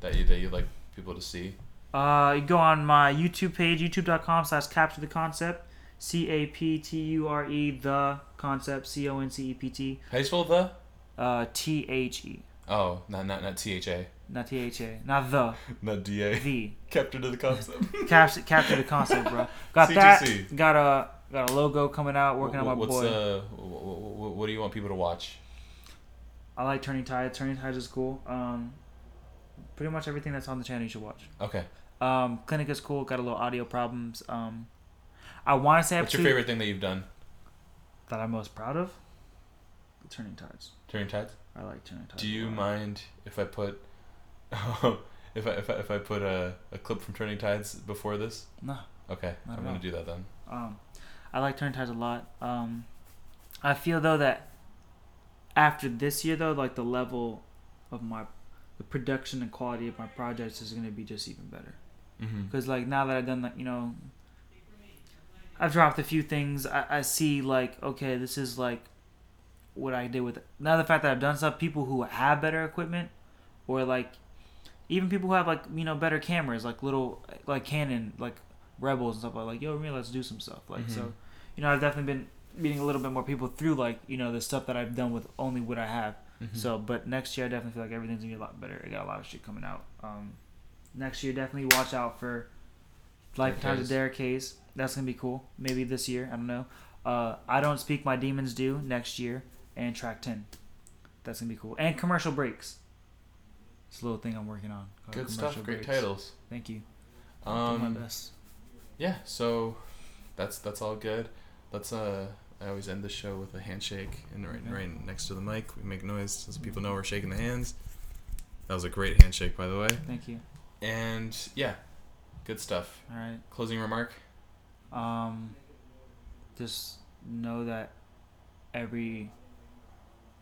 S1: that you that you'd like people to see?
S3: Uh, you go on my YouTube page, youtube.com slash capture the concept. C A P T U R E, the concept, C O N C E P T.
S1: How do you spell the?
S3: Uh, T H E.
S1: Oh, not not not T H A,
S3: Not T H A. Not the. <laughs>
S1: not D A.
S3: The.
S1: Capture to the concept. <laughs>
S3: Capture, capture the concept, bro. Got
S1: CTC.
S3: that. Got a got a logo coming out, working on my
S1: What's
S3: boy.
S1: uh? What, what do you want people to watch?
S3: I like Turning Tides. Turning Tides is cool. Um, pretty much everything that's on the channel you should watch.
S1: Okay.
S3: Um, Clinic is cool. Got a little audio problems. Um, I want to say
S1: What's your
S3: two
S1: favorite thing that you've done?
S3: that I'm most proud of. Turning Tides.
S1: Turning tides.
S3: I like Turning Tides.
S1: Do you mind if I put <laughs> if I if I, if I put a, a clip from Turning Tides before this?
S3: No.
S1: Okay,
S3: Not
S1: I'm gonna do that then.
S3: Um, I like Turning Tides a lot. Um, I feel though that after this year though, like the level of my the production and quality of my projects is gonna be just even better.
S1: Mm-hmm.
S3: Because like now that I've done like you know, I've dropped a few things. I, I see like okay, this is like what I did with it. now the fact that I've done stuff. People who have better equipment, or like even people who have like you know better cameras, like little like Canon, like Rebels and stuff like like yo, me let's do some stuff. Like
S1: Mhm.
S3: so, you know I've definitely been meeting a little bit more people through like you know the stuff that I've done with only what I have.
S1: Mm-hmm.
S3: So, but next year I definitely feel like everything's gonna be a lot better. I got a lot of shit coming out. Um, next year definitely watch out for Lifetimes of. Derek Hayes. That's gonna be cool. Maybe this year. I don't know. Uh, I don't speak my demons do next year and track ten. That's gonna be cool. And commercial breaks. It's a little thing I'm working on.
S1: Good stuff. Great
S3: Breaks.
S1: titles.
S3: Thank you.
S1: Um,
S3: my best.
S1: yeah. So that's that's all good. Let's uh. I always end the show with a handshake and right right next to the mic. We make noise so people know we're shaking the hands. That was a great handshake, by the way.
S3: Thank you.
S1: And yeah, good stuff.
S3: All right.
S1: Closing remark.
S3: Um, just know that every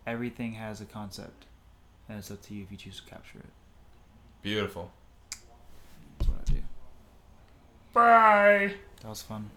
S3: everything has a concept, and it's up to you if you choose to capture it.
S1: Beautiful.
S3: That's what I do. Bye. That was fun.